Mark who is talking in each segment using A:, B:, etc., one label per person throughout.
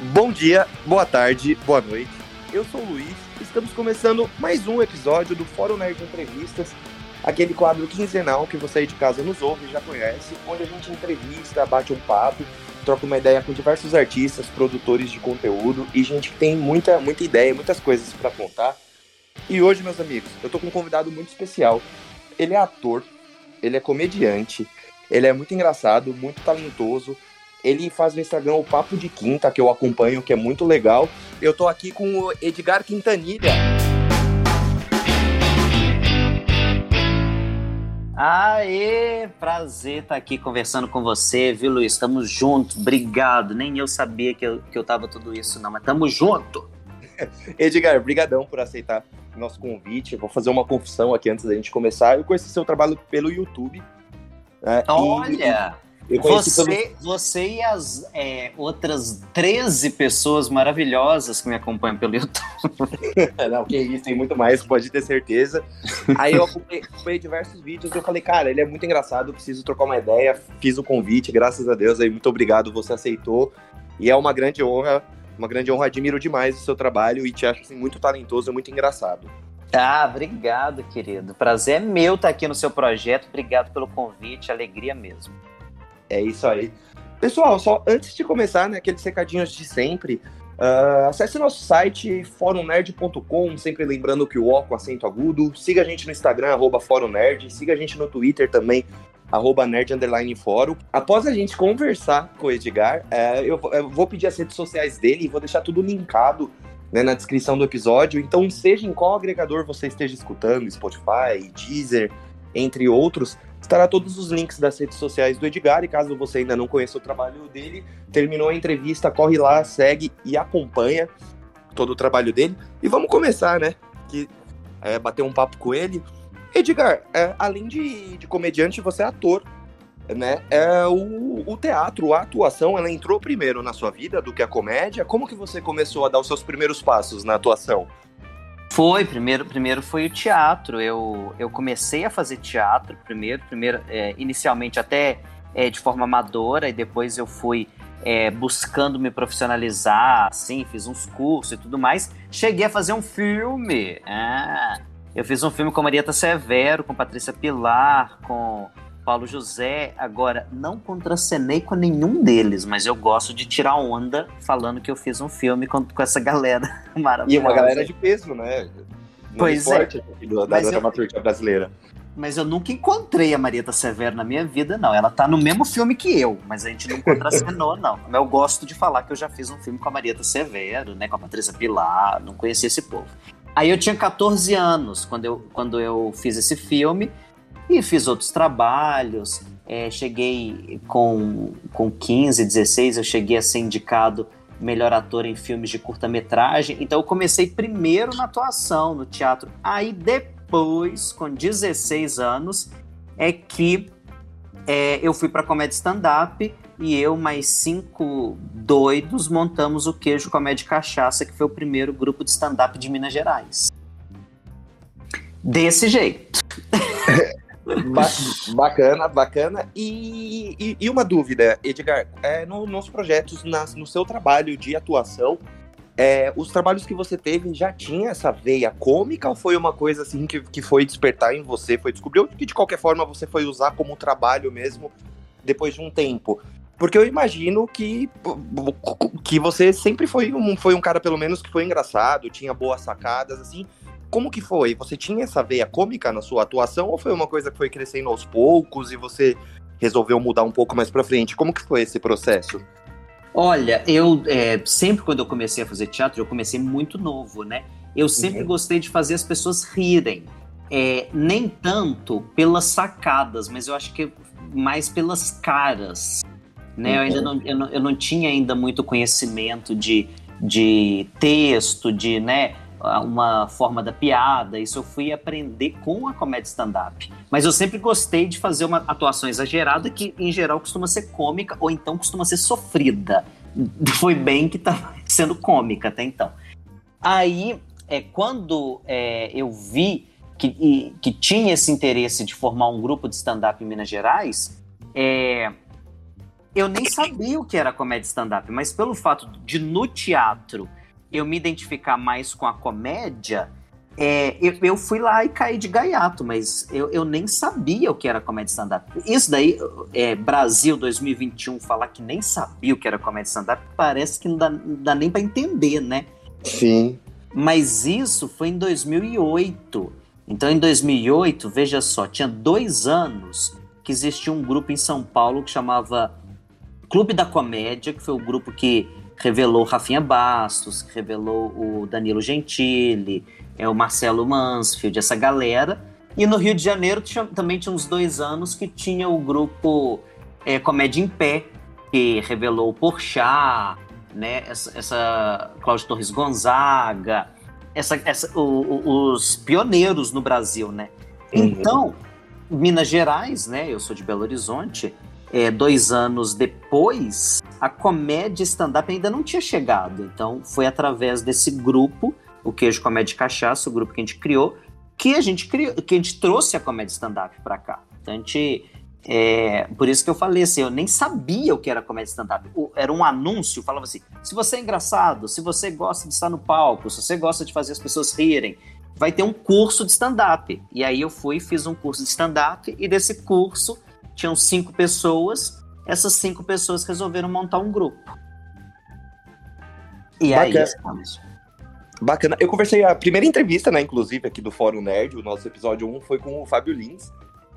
A: Bom dia, boa tarde, boa noite. Eu sou o Luiz. Estamos começando mais um episódio do Fórum Nerd Entrevistas, aquele quadro quinzenal que você aí de casa nos ouve e já conhece, onde a gente entrevista, bate um papo, troca uma ideia com diversos artistas, produtores de conteúdo e gente que tem muita, muita ideia, muitas coisas para contar. E hoje, meus amigos, eu tô com um convidado muito especial. Ele é ator, ele é comediante, ele é muito engraçado, muito talentoso. Ele faz no Instagram o Papo de Quinta, que eu acompanho, que é muito legal. Eu tô aqui com o Edgar Quintanilha.
B: Aê, prazer estar aqui conversando com você, viu, Luiz? Estamos juntos, obrigado. Nem eu sabia que eu, que eu tava tudo isso, não, mas estamos junto.
A: Edgar, brigadão por aceitar nosso convite. Eu vou fazer uma confissão aqui antes da gente começar. Eu conheci seu trabalho pelo YouTube.
B: Né? Olha! Você, pelo... você e as é, outras 13 pessoas maravilhosas que me acompanham pelo YouTube.
A: Não, que isso, tem muito mais, pode ter certeza. Aí eu acompanhei, diversos vídeos e eu falei, cara, ele é muito engraçado, preciso trocar uma ideia. Fiz o convite, graças a Deus, aí muito obrigado, você aceitou. E é uma grande honra, uma grande honra, admiro demais o seu trabalho e te acho assim, muito talentoso, muito engraçado.
B: Ah, obrigado, querido. Prazer é meu estar aqui no seu projeto. Obrigado pelo convite, alegria mesmo.
A: É isso aí. Pessoal, só antes de começar, né, aqueles recadinhos de sempre, uh, acesse nosso site forumnerd.com, sempre lembrando que o O com acento agudo. Siga a gente no Instagram, arroba forumnerd. Siga a gente no Twitter também, arroba nerd underline fórum. Após a gente conversar com o Edgar, uh, eu, eu, vou pedir as redes sociais dele e vou deixar tudo linkado né, na descrição do episódio. Então, seja em qual agregador você esteja escutando, Spotify, Deezer, entre outros, estará todos os links das redes sociais do Edgar. E caso você ainda não conheça o trabalho dele, terminou a entrevista, corre lá, segue e acompanha todo o trabalho dele. E vamos começar, né? Que, é, bater um papo com ele. Edgar, é, além de, de comediante, você é ator né? É o, o, teatro, a atuação, ela entrou primeiro na sua vida do que a comédia. Como que você começou a dar os seus primeiros passos na atuação?
B: Foi, primeiro, primeiro foi o teatro. Eu, eu comecei a fazer teatro primeiro, primeiro é, inicialmente até é, de forma amadora, e depois eu fui é, buscando me profissionalizar, assim, fiz uns cursos e tudo mais. Cheguei a fazer um filme. Ah, eu fiz um filme com Marieta Severo, com Patrícia Pilar, com Paulo José, agora, não contracenei com nenhum deles, mas eu gosto de tirar onda falando que eu fiz um filme com, com essa galera maravilhosa.
A: E uma galera de peso, né?
B: No pois é.
A: Do, da dramaturgia brasileira.
B: Mas eu nunca encontrei a Marieta Severo na minha vida, não. Ela tá no mesmo filme que eu, mas a gente não contracenou, não. Mas eu gosto de falar que eu já fiz um filme com a Marieta Severo, né? Com a Patrícia Pilar, não conhecia esse povo. Aí eu tinha 14 anos quando eu, quando eu fiz esse filme. E fiz outros trabalhos, é, cheguei com, com 15, 16, eu cheguei a ser indicado melhor ator em filmes de curta-metragem. Então eu comecei primeiro na atuação, no teatro. Aí depois, com 16 anos, é que é, eu fui para comédia stand-up e eu mais cinco doidos montamos o Queijo Comédia Cachaça, que foi o primeiro grupo de stand-up de Minas Gerais. Desse jeito.
A: Ba bacana, bacana. E, e, e, uma dúvida, Edgar, é, no, nos projetos, na, no seu trabalho de atuação, é, os trabalhos que você teve já tinha essa veia cômica ou foi uma coisa assim que, que foi despertar em você, foi descobrir ou que de qualquer forma você foi usar como trabalho mesmo depois de um tempo? Porque eu imagino que, que você sempre foi um, foi um cara, pelo menos, que foi engraçado, tinha boas sacadas, assim, como que foi? Você tinha essa veia cômica na sua atuação ou foi uma coisa que foi crescendo aos poucos e você resolveu mudar um pouco mais para frente? Como que foi esse processo?
B: Olha, eu é, sempre quando eu comecei a fazer teatro, eu comecei muito novo, né? Eu sempre uhum. gostei de fazer as pessoas rirem. É, nem tanto pelas sacadas, mas eu acho que mais pelas caras. Né? Uhum. Eu ainda não eu, não, eu não tinha ainda muito conhecimento de, de texto, de, né? Uma forma da piada, isso eu fui aprender com a comédia stand-up. Mas eu sempre gostei de fazer uma atuação exagerada que, em geral, costuma ser cômica ou então costuma ser sofrida. Foi bem que tá sendo cômica até então. Aí, é, quando é, eu vi que, e, que tinha esse interesse de formar um grupo de stand-up em Minas Gerais, é, eu nem sabia o que era comédia stand-up, mas pelo fato de no teatro eu me identificar mais com a comédia, é, eu, eu, fui lá e caí de gaiato, mas eu, eu nem sabia o que era comédia stand-up. Isso daí, é, Brasil 2021, falar que nem sabia o que era comédia stand-up, parece que não dá, não dá nem para entender, né?
A: Sim.
B: Mas isso foi em 2008. Então, em 2008, veja só, tinha dois anos que existia um grupo em São Paulo que chamava Clube da Comédia, que foi o grupo que revelou Rafinha Bastos, que revelou o Danilo Gentili, é o Marcelo Mansfield, essa galera. E no Rio de Janeiro tinha, também tinha uns dois anos que tinha o grupo é, Comédia em Pé, que revelou o Porchat, né, essa, essa Cláudio Torres Gonzaga, essa, essa, o, o, os pioneiros no Brasil, né? Uhum. Então, Minas Gerais, né? Eu sou de Belo Horizonte. É, dois anos depois, a comédia stand-up ainda não tinha chegado. Então, foi através desse grupo, o Queijo Comédia e Cachaça, o grupo que a gente criou, que a gente criou, que a gente trouxe a comédia stand-up para cá. Então, a gente é, por isso que eu falei assim, eu nem sabia o que era comédia stand-up. Era um anúncio, falava assim: se você é engraçado, se você gosta de estar no palco, se você gosta de fazer as pessoas rirem, vai ter um curso de stand-up. E aí eu fui, fiz um curso de stand-up, e desse curso tinham cinco pessoas. Essas cinco pessoas resolveram montar um grupo. E Bacana. aí estamos.
A: Bacana. Eu conversei a primeira entrevista, né, inclusive, aqui do Fórum Nerd, o nosso episódio 1 foi com o Fábio Lins,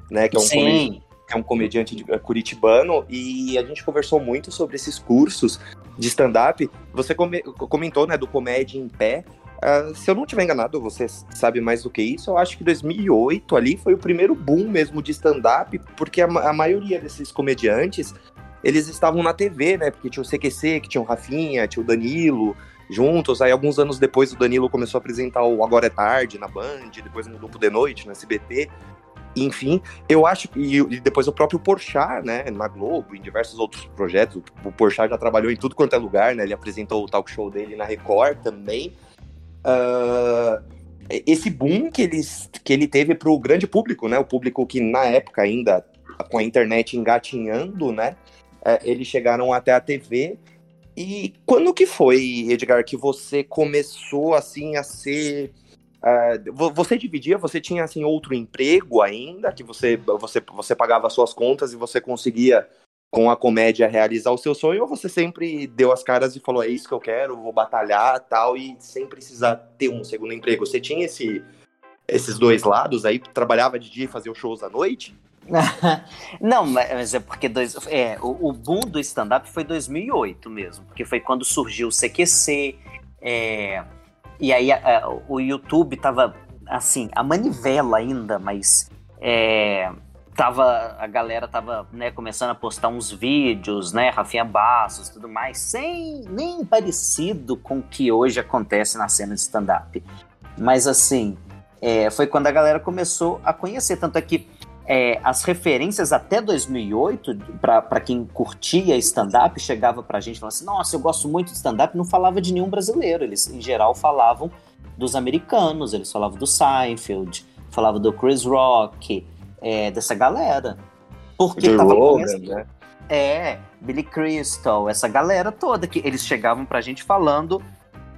A: né, que é um
B: Sim
A: é um comediante é, curitibano, e a gente conversou muito sobre esses cursos de stand-up. Você comentou, né, do comédia em pé. Uh, se eu não estiver enganado, você sabe mais do que isso, eu acho que 2008 ali foi o primeiro boom mesmo de stand-up, porque a, a, maioria desses comediantes, eles estavam na TV, né, porque tinha o CQC, que tinha o Rafinha, tinha o Danilo, juntos, aí alguns anos depois o Danilo começou a apresentar o Agora é Tarde na Band, depois mudou pro The Noite, no SBT, enfim, eu acho que e depois o próprio Porchat, né, na Globo, em diversos outros projetos, o Porchat já trabalhou em tudo quanto é lugar, né? Ele apresentou o talk show dele na Record também. Uh, esse boom que ele, que ele teve para o grande público, né? O público que na época ainda com a internet engatinhando, né? Uh, eles chegaram até a TV. E quando que foi, Edgar, que você começou assim a ser Uh, você dividia, você tinha assim outro emprego ainda, que você, você, você pagava suas contas e você conseguia com a comédia realizar o seu sonho, ou você sempre deu as caras e falou, é isso que eu quero, vou batalhar tal, e sem precisar ter um segundo emprego. Você tinha esse, esses dois lados aí, trabalhava de dia e fazia shows à noite?
B: Não, mas é porque dois, é, o, o boom do stand-up foi 2008 mesmo, porque foi quando surgiu o CQC, é, e aí a, a, o YouTube tava assim, a manivela ainda, mas é, tava, a galera tava né, começando a postar uns vídeos, né, Rafinha Bastos tudo mais, sem nem parecido com o que hoje acontece na cena de stand-up. Mas assim, é, foi quando a galera começou a conhecer, tanto é que é, as referências até 2008, para quem curtia stand-up, chegava pra gente e falava assim: Nossa, eu gosto muito de stand-up, não falava de nenhum brasileiro. Eles, em geral, falavam dos americanos, eles falavam do Seinfeld, falavam do Chris Rock, é, dessa galera. Porque
A: tava Logan, né?
B: É, Billy Crystal, essa galera toda que eles chegavam pra gente falando,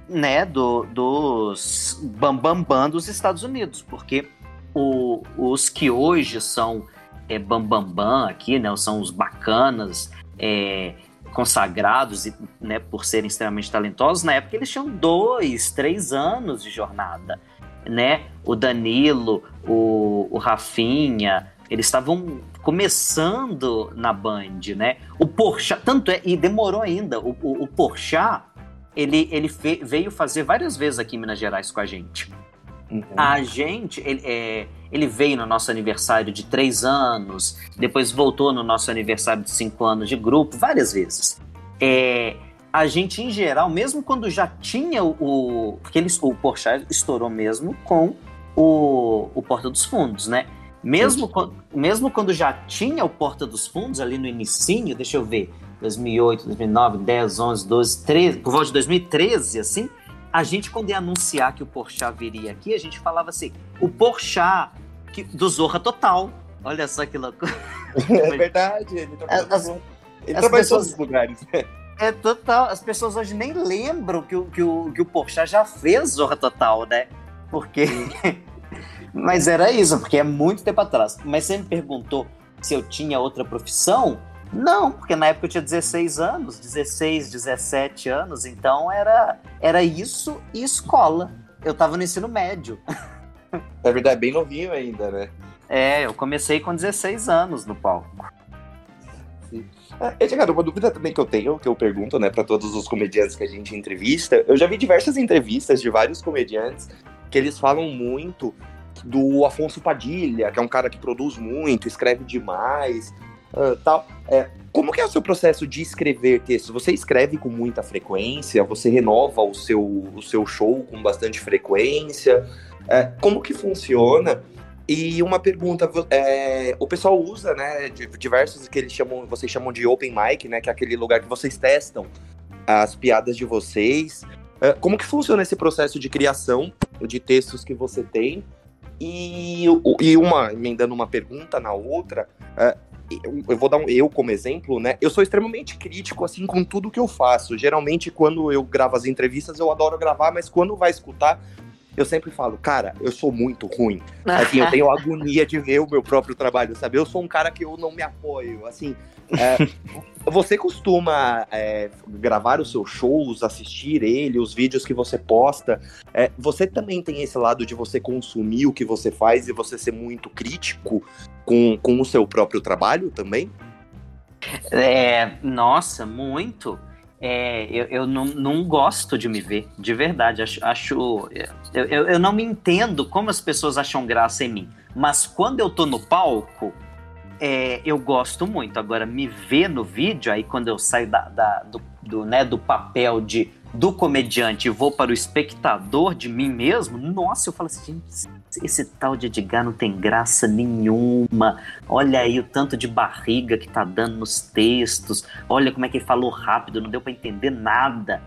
B: né, do, dos bambambam bam, bam dos Estados Unidos, porque o, os que hoje são é, bambambam bam, bam aqui, né? São os bacanas, é, consagrados né, por serem extremamente talentosos. Na época eles tinham dois, três anos de jornada, né? O Danilo, o, o Rafinha, eles estavam começando na Band, né? O Porchat, tanto é, e demorou ainda, o, o, o Porchat, ele, ele fe, veio fazer várias vezes aqui em Minas Gerais com a gente. Uhum. A gente, ele, é, ele veio no nosso aniversário de três anos, depois voltou no nosso aniversário de cinco anos de grupo, várias vezes. É, a gente, em geral, mesmo quando já tinha o. Porque ele, o Porsche estourou mesmo com o, o Porta dos Fundos, né? Mesmo, quando, mesmo quando já tinha o Porta dos Fundos ali no inicinho, deixa eu ver, 2008, 2009, 10, 11, 12, 13, por volta de 2013, assim, a gente, quando ia anunciar que o Porchat viria aqui, a gente falava assim, o Porchat que, do Zorra Total. Olha só que louco.
A: É verdade. Ele
B: as,
A: Ele as pessoas... em todos os lugares.
B: É total. As pessoas hoje nem lembram que o, que o, que o Porchat já fez Zorra Total, né? Porque. Mas era isso, porque é muito tempo atrás. Mas você me perguntou se eu tinha outra profissão? Não, porque na época eu tinha 16 anos, 16, 17 anos, então era, era isso e escola. Eu tava no ensino médio.
A: Na verdade, bem novinho ainda, né?
B: É, eu comecei com 16 anos no palco.
A: Sim. É, Edgar, uma dúvida também que eu tenho, que eu pergunto, né, para todos os comediantes que a gente entrevista. Eu já vi diversas entrevistas de vários comediantes que eles falam muito do Afonso Padilha, que é um cara que produz muito, escreve demais, uh, tal. É, como que é o seu processo de escrever texto? Você escreve com muita frequência? Você renova o seu, o seu show com bastante frequência? É, como que funciona? E uma pergunta, é, o pessoal usa, né, diversos que eles chamam, vocês chamam de open mic, né, que é aquele lugar que vocês testam as piadas de vocês. É, como que funciona esse processo de criação de textos que você tem? E, e uma, emendando uma pergunta na outra, é, eu vou dar um eu como exemplo, né? Eu sou extremamente crítico, assim, com tudo que eu faço. Geralmente, quando eu gravo as entrevistas, eu adoro gravar, mas quando vai escutar, eu sempre falo, cara, eu sou muito ruim. Assim, eu tenho agonia de ver o meu próprio trabalho, sabe? Eu sou um cara que eu não me apoio. Assim, é, você costuma é, gravar os seus shows, assistir ele, os vídeos que você posta. É, você também tem esse lado de você consumir o que você faz e você ser muito crítico com, com o seu próprio trabalho também?
B: É, nossa, muito. É, eu, eu não, não, gosto de me ver, de verdade. Acho, acho eu, eu, eu, não me entendo como as pessoas acham graça em mim. Mas quando eu tô no palco, é, eu gosto muito. Agora, me ver no vídeo, aí quando eu saio da, da do, do, né, do papel de do comediante e vou para o espectador de mim mesmo, nossa, eu falo assim, gente, esse tal de Edgar não tem graça nenhuma. Olha aí o tanto de barriga que tá dando nos textos. Olha como é que ele falou rápido, não deu para entender nada.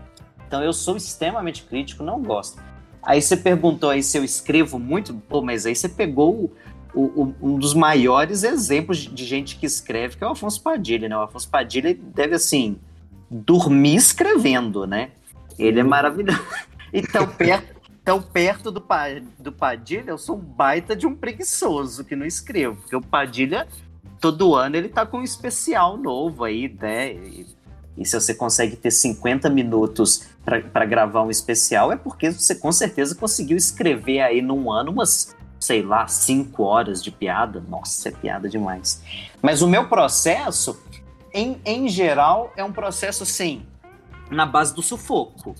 B: Então eu sou extremamente crítico, não gosto. Aí você perguntou aí se eu escrevo muito, pô, mas aí você pegou o, o, um dos maiores exemplos de gente que escreve, que é o Afonso Padilha, né? O Afonso Padilha deve assim dormir escrevendo, né? Ele é maravilhoso. Então, perto, tão perto do, do Padilha, eu sou um baita de um preguiçoso que não escrevo. Porque o Padilha, todo ano, ele tá com um especial novo aí, né? E, e se você consegue ter 50 minutos para gravar um especial, é porque você com certeza conseguiu escrever aí num ano umas, sei lá, 5 horas de piada. Nossa, é piada demais. Mas o meu processo, em, em geral, é um processo assim, na base do sufoco.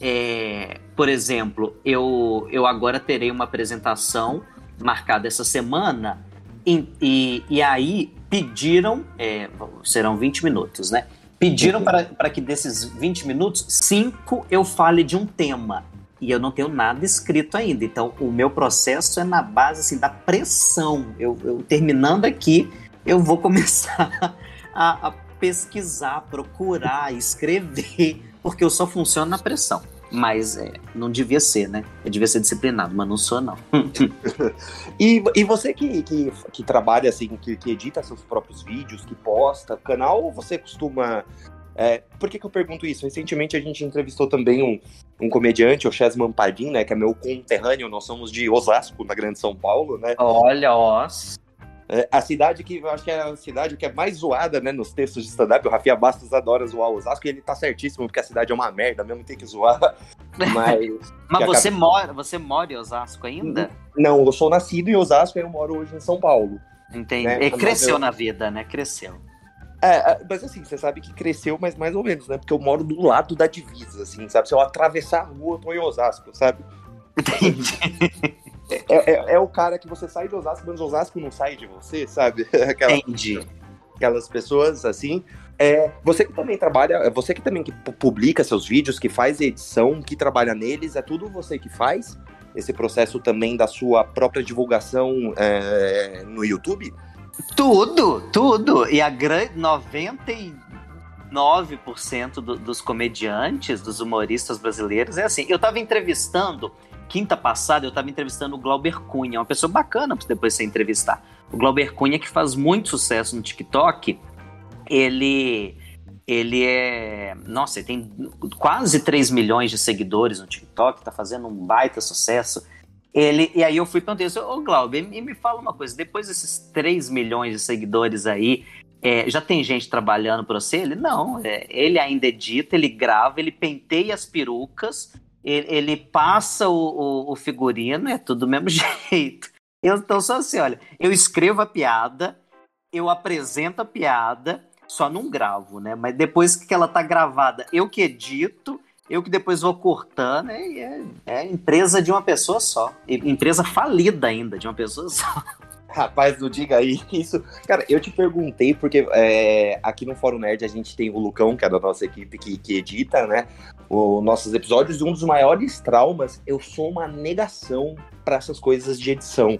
B: É, por exemplo, eu, eu agora terei uma apresentação marcada essa semana e, e, e aí pediram, é, serão 20 minutos, né? Pediram uhum. para que desses 20 minutos, cinco eu fale de um tema. E eu não tenho nada escrito ainda. Então, o meu processo é na base assim, da pressão. Eu, eu terminando aqui, eu vou começar a, a pesquisar, procurar, escrever porque eu só funciono na pressão. Mas é, não devia ser, né? Eu devia ser disciplinado, mas não sou, não.
A: e, e você que, que, que trabalha assim, que, que, edita seus próprios vídeos, que posta canal, ou você costuma. É, por que, que eu pergunto isso? Recentemente a gente entrevistou também um, um comediante, o Chesman Padim, né? Que é meu conterrâneo, nós somos de Osasco, na Grande São Paulo, né?
B: Olha, ó.
A: É, a cidade que eu acho que é a cidade que é mais zoada, né, nos textos de stand-up. O Rafinha Bastos adora zoar o Osasco e ele tá certíssimo, porque a cidade é uma merda mesmo, tem que zoar. Mas.
B: Mas você, acaba... mora, você mora em Osasco ainda?
A: Não, eu sou nascido em Osasco e eu moro hoje em São Paulo.
B: Entendi. Né? E cresceu eu... na vida, né? Cresceu.
A: É, é, mas assim, você sabe que cresceu, mas mais ou menos, né? Porque eu moro do lado da divisa, assim, sabe? Se eu atravessar a rua, eu tô em Osasco, sabe? Entendi. É, é, é, o cara que você sai de Osasco, mas Osasco não sai de você, sabe?
B: Aquela, Entendi.
A: Aquelas pessoas assim. É, você que também trabalha, você que também que publica seus vídeos, que faz edição, que trabalha neles, é tudo você que faz? Esse processo também da sua própria divulgação é, no YouTube?
B: Tudo, tudo. E a grande 99% do, dos comediantes, dos humoristas brasileiros, é assim. Eu tava entrevistando quinta passada eu estava entrevistando o Glauber Cunha, uma pessoa bacana para depois você entrevistar. O Glauber Cunha que faz muito sucesso no TikTok ele ele é. Nossa, ele tem quase 3 milhões de seguidores no TikTok, tá fazendo um baita sucesso. Ele, e aí eu fui perguntei, ô Glauber, me, me fala uma coisa, depois desses 3 milhões de seguidores aí, é, já tem gente trabalhando para você? Ele, não, é, ele ainda edita, ele grava, ele penteia as perucas, ele, ele passa o, o, o, figurino, é tudo do mesmo jeito. Eu, então, só assim, olha, eu escrevo a piada, eu apresento a piada, só não gravo, né? Mas depois que ela tá gravada, eu que edito, eu que depois vou cortando, é, é, é empresa de uma pessoa só. Empresa falida ainda, de uma pessoa só.
A: Rapaz, não diga aí isso. Cara, eu te perguntei, porque é, aqui no Fórum Nerd a gente tem o Lucão, que é da nossa equipe que, que edita, né? Os nossos episódios, e um dos maiores traumas, eu sou uma negação para essas coisas de edição.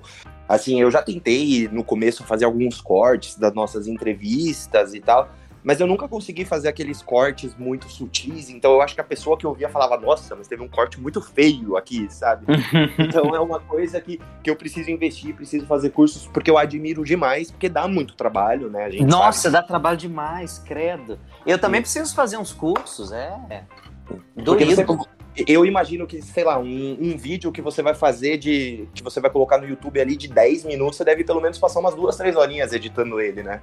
A: Assim, eu já tentei no começo fazer alguns cortes das nossas entrevistas e tal, mas eu nunca consegui fazer aqueles cortes muito sutis, então eu acho que a pessoa que ouvia falava, nossa, mas teve um corte muito feio aqui, sabe? então é uma coisa que, que eu preciso investir, preciso fazer cursos, porque eu admiro demais, porque dá muito trabalho, né?
B: nossa, sabe. dá trabalho demais, credo. Eu também Sim. preciso fazer uns cursos, é.
A: Você, eu imagino que, sei lá, um, um, vídeo que você vai fazer de. que você vai colocar no YouTube ali de 10 minutos, você deve pelo menos passar umas duas, três horinhas editando ele, né?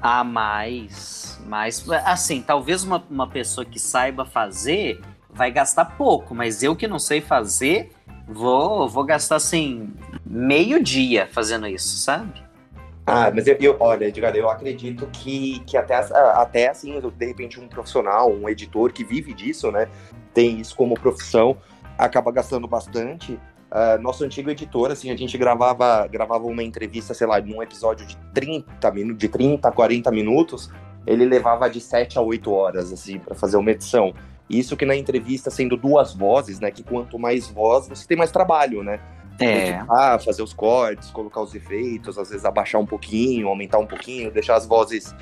B: Ah, mais. Mais. Assim, talvez uma, uma pessoa que saiba fazer vai gastar pouco, mas eu que não sei fazer, vou, vou gastar assim, meio dia fazendo isso, sabe?
A: Ah, mas eu, eu olha, Edgar, eu acredito que, que até, até assim, de repente, um profissional, um editor que vive disso, né? Tem isso como profissão, acaba gastando bastante. Uh, nosso antigo editor, assim, a gente gravava, gravava uma entrevista, sei lá, num episódio de 30 minutos, de 30 40 minutos, ele levava de 7 a 8 horas, assim, para fazer uma edição. Isso que na entrevista, sendo duas vozes, né? Que quanto mais voz, você tem mais trabalho, né?
B: É.
A: Ah, fazer os cortes, colocar os efeitos, às vezes abaixar um pouquinho, aumentar um pouquinho, deixar as vozes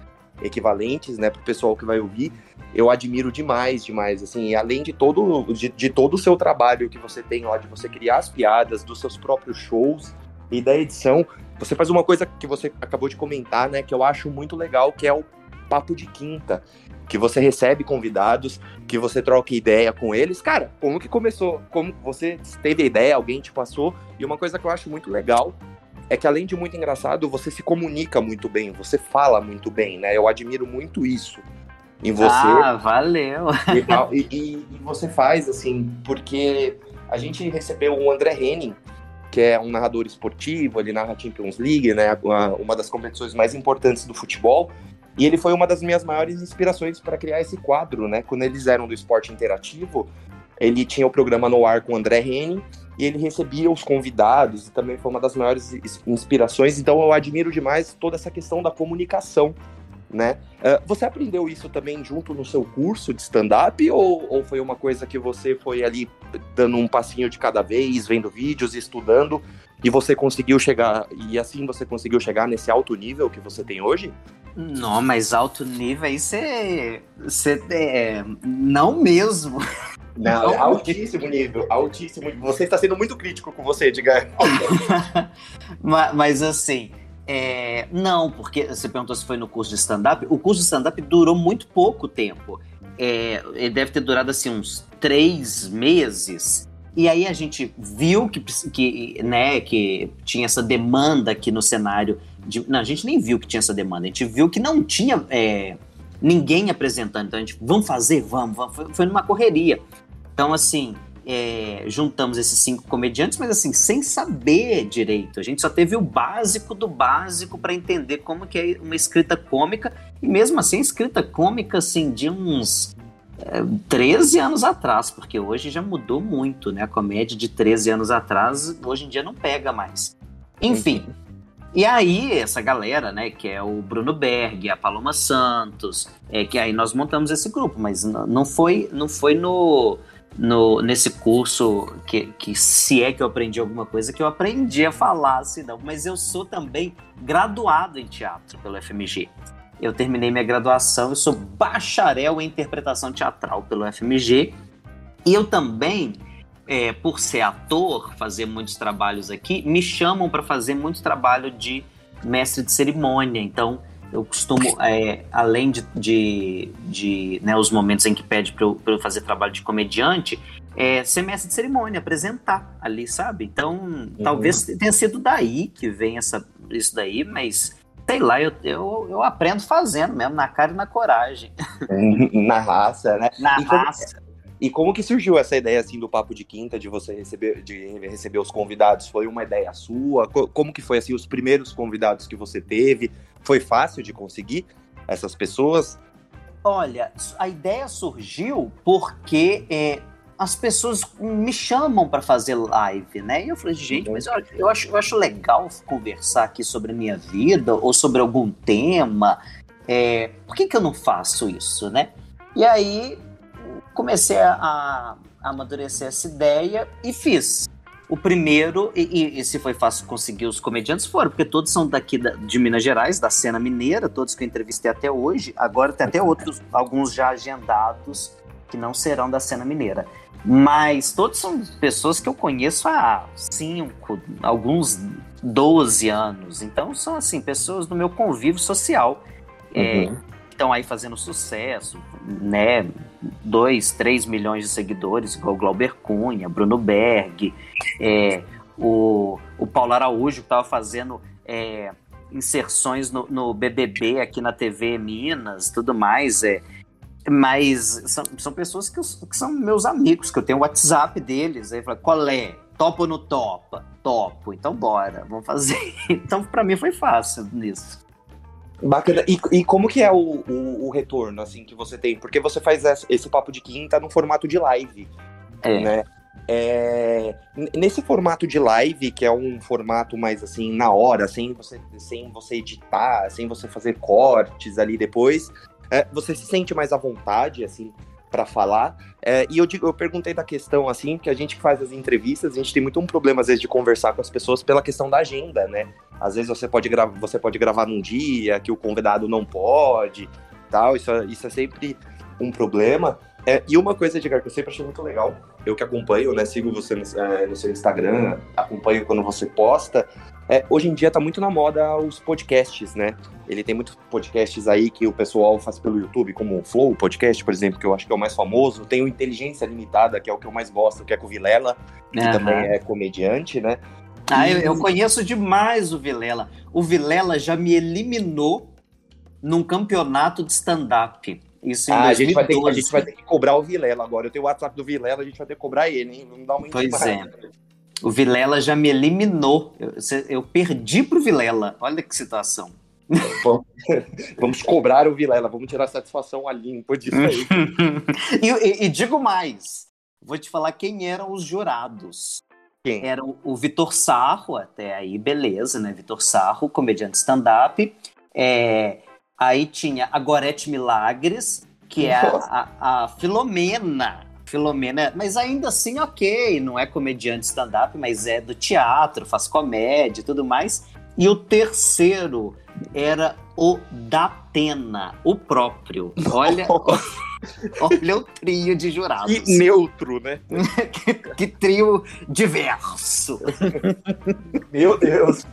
A: equivalentes, né, pro pessoal que vai ouvir. Eu admiro demais, demais, assim, além de todo, de, de todo o seu trabalho que você tem lá, de você criar as piadas, dos seus próprios shows e da edição, você faz uma coisa que você acabou de comentar, né, que eu acho muito legal, que é o papo de quinta que você recebe convidados, que você troca ideia com eles. Cara, como que começou? Como você teve a ideia, alguém te passou? E uma coisa que eu acho muito legal é que além de muito engraçado, você se comunica muito bem, você fala muito bem, né? Eu admiro muito isso em você.
B: Ah, valeu!
A: E, e, e você faz, assim, porque a gente recebeu o André Henning, que é um narrador esportivo, ele narra Champions League, né? Uma das competições mais importantes do futebol. E ele foi uma das minhas maiores inspirações para criar esse quadro, né? Quando eles eram do esporte interativo, ele tinha o programa no ar com o André Henning e ele recebia os convidados e também foi uma das maiores inspirações. Então eu admiro demais toda essa questão da comunicação, né? Uh, você aprendeu isso também junto no seu curso de stand-up ou, ou foi uma coisa que você foi ali dando um passinho de cada vez, vendo vídeos, estudando e você conseguiu chegar e assim você conseguiu chegar nesse alto nível que você tem hoje?
B: Não, mas alto nível aí você. Você. É, não mesmo.
A: Não, é altíssimo nível, altíssimo. Você está sendo muito crítico com você, diga.
B: mas, mas assim. É, não, porque você perguntou se foi no curso de stand-up. O curso de stand-up durou muito pouco tempo. É, ele deve ter durado assim uns três meses. E aí a gente viu que, que, né, que tinha essa demanda aqui no cenário de, não, a gente nem viu que tinha essa demanda, a gente viu que não tinha é, ninguém apresentando. Então a gente, vamos fazer, vamos, vamos. Foi, foi numa correria. Então, assim, é, juntamos esses cinco comediantes, mas assim, sem saber direito. A gente só teve o básico do básico para entender como que é uma escrita cômica, e mesmo assim, escrita cômica, assim, de uns é, 13 anos atrás, porque hoje já mudou muito, né? A comédia de 13 anos atrás, hoje em dia não pega mais. Enfim. E aí, essa galera, né, que é o Bruno Berg, a Paloma Santos, é que aí nós montamos esse grupo, mas não foi, não foi no, no nesse curso que, que se é que eu aprendi alguma coisa que eu aprendi a falar, assim, não. Mas eu sou também graduado em teatro pelo FMG. Eu terminei minha graduação, eu sou bacharel em interpretação teatral pelo FMG. E eu também é, por ser ator, fazer muitos trabalhos aqui, me chamam para fazer muito trabalho de mestre de cerimônia. Então, eu costumo, é, além de, de, de né, os momentos em que pede para eu, eu, fazer trabalho de comediante, é, ser mestre de cerimônia, apresentar ali, sabe? Então, uhum. talvez tenha sido daí que vem essa, isso daí, mas sei lá, eu, eu, eu aprendo fazendo mesmo, na cara e na coragem.
A: na raça, né?
B: Na e raça.
A: Como, e como que surgiu essa ideia assim do papo de quinta de você receber de receber os convidados? Foi uma ideia sua? Como que foi assim os primeiros convidados que você teve? Foi fácil de conseguir essas pessoas?
B: Olha, a ideia surgiu porque é, as pessoas me chamam para fazer live, né? E eu falei, gente, mas eu, eu, acho, eu acho legal conversar aqui sobre a minha vida ou sobre algum tema. É, por que, que eu não faço isso, né? E aí comecei a, a amadurecer essa ideia e fiz. O primeiro, e, e, se foi fácil conseguir os comediantes, foram, porque todos são daqui da, de Minas Gerais, da cena mineira, todos que eu entrevistei até hoje. Agora tem até outros, alguns já agendados, que não serão da cena mineira. Mas todos são pessoas que eu conheço há cinco, alguns 12 anos. Então são assim, pessoas do meu convívio social. É, uhum. É, estão aí fazendo sucesso, né? 2, 3 milhões de seguidores, igual Glauber Cunha, Bruno Berg, é, o, o Paulo Araújo, que estava fazendo é, inserções no, no, BBB aqui na TV Minas, tudo mais. É, mas são, são pessoas que, eu, que são meus amigos, que eu tenho o WhatsApp deles. Aí fala, qual é? Topa ou não topa? Topo, então bora, vamos fazer. Então, para mim foi fácil nisso.
A: Bacana. E, e como que é o, o, o, retorno, assim, que você tem? Porque você faz esse papo de quinta no formato de live, é. né? É, nesse formato de live, que é um formato mais assim, na hora, sem você, sem você editar, sem você fazer cortes ali depois, é, você se sente mais à vontade, assim, para falar. É, e eu, digo, eu perguntei da questão, assim, que a gente que faz as entrevistas, a gente tem muito um problema, às vezes, de conversar com as pessoas pela questão da agenda, né? Às vezes você pode, você pode gravar num dia que o convidado não pode, tal, isso, é, isso é sempre um problema. É, e uma coisa, Edgar, que eu sempre achei muito legal, eu que acompanho, né, sigo você no, é, no seu Instagram, acompanho quando você posta, é, hoje em dia tá muito na moda os podcasts, né? Ele tem muitos podcasts aí que o pessoal faz pelo YouTube, como o Flow Podcast, por exemplo, que eu acho que é o mais famoso. Tem o Inteligência Limitada, que é o que eu mais gosto, que é com o Vilela, que uhum. também é comediante, né?
B: Ah, eu, eu, conheço demais o Vilela. O Vilela já me eliminou num campeonato de stand-up.
A: Isso ah, a gente, vai ter, a gente vai ter que cobrar o Vilela agora. Eu tenho o WhatsApp do Vilela, a gente vai ter que cobrar ele, hein? Vamos dar uma
B: Pois é. O Vilela já me eliminou. Eu, eu perdi pro Vilela. Olha que situação.
A: vamos cobrar o Vilela, vamos tirar satisfação a limpo disso aí.
B: e, e, e, digo mais: vou te falar quem eram os jurados.
A: Quem?
B: Era o, o Vitor Sarro, até aí, beleza, né? Vitor Sarro, comediante stand-up. É, aí tinha a Gorete Milagres, que é a, a, a Filomena, Filomena, mas ainda assim, ok, não é comediante stand-up, mas é do teatro, faz comédia e tudo mais. E o terceiro era o Datena, o próprio. Olha, olha o trio de jurados.
A: Que neutro, né?
B: que, que trio diverso.
A: Meu Deus.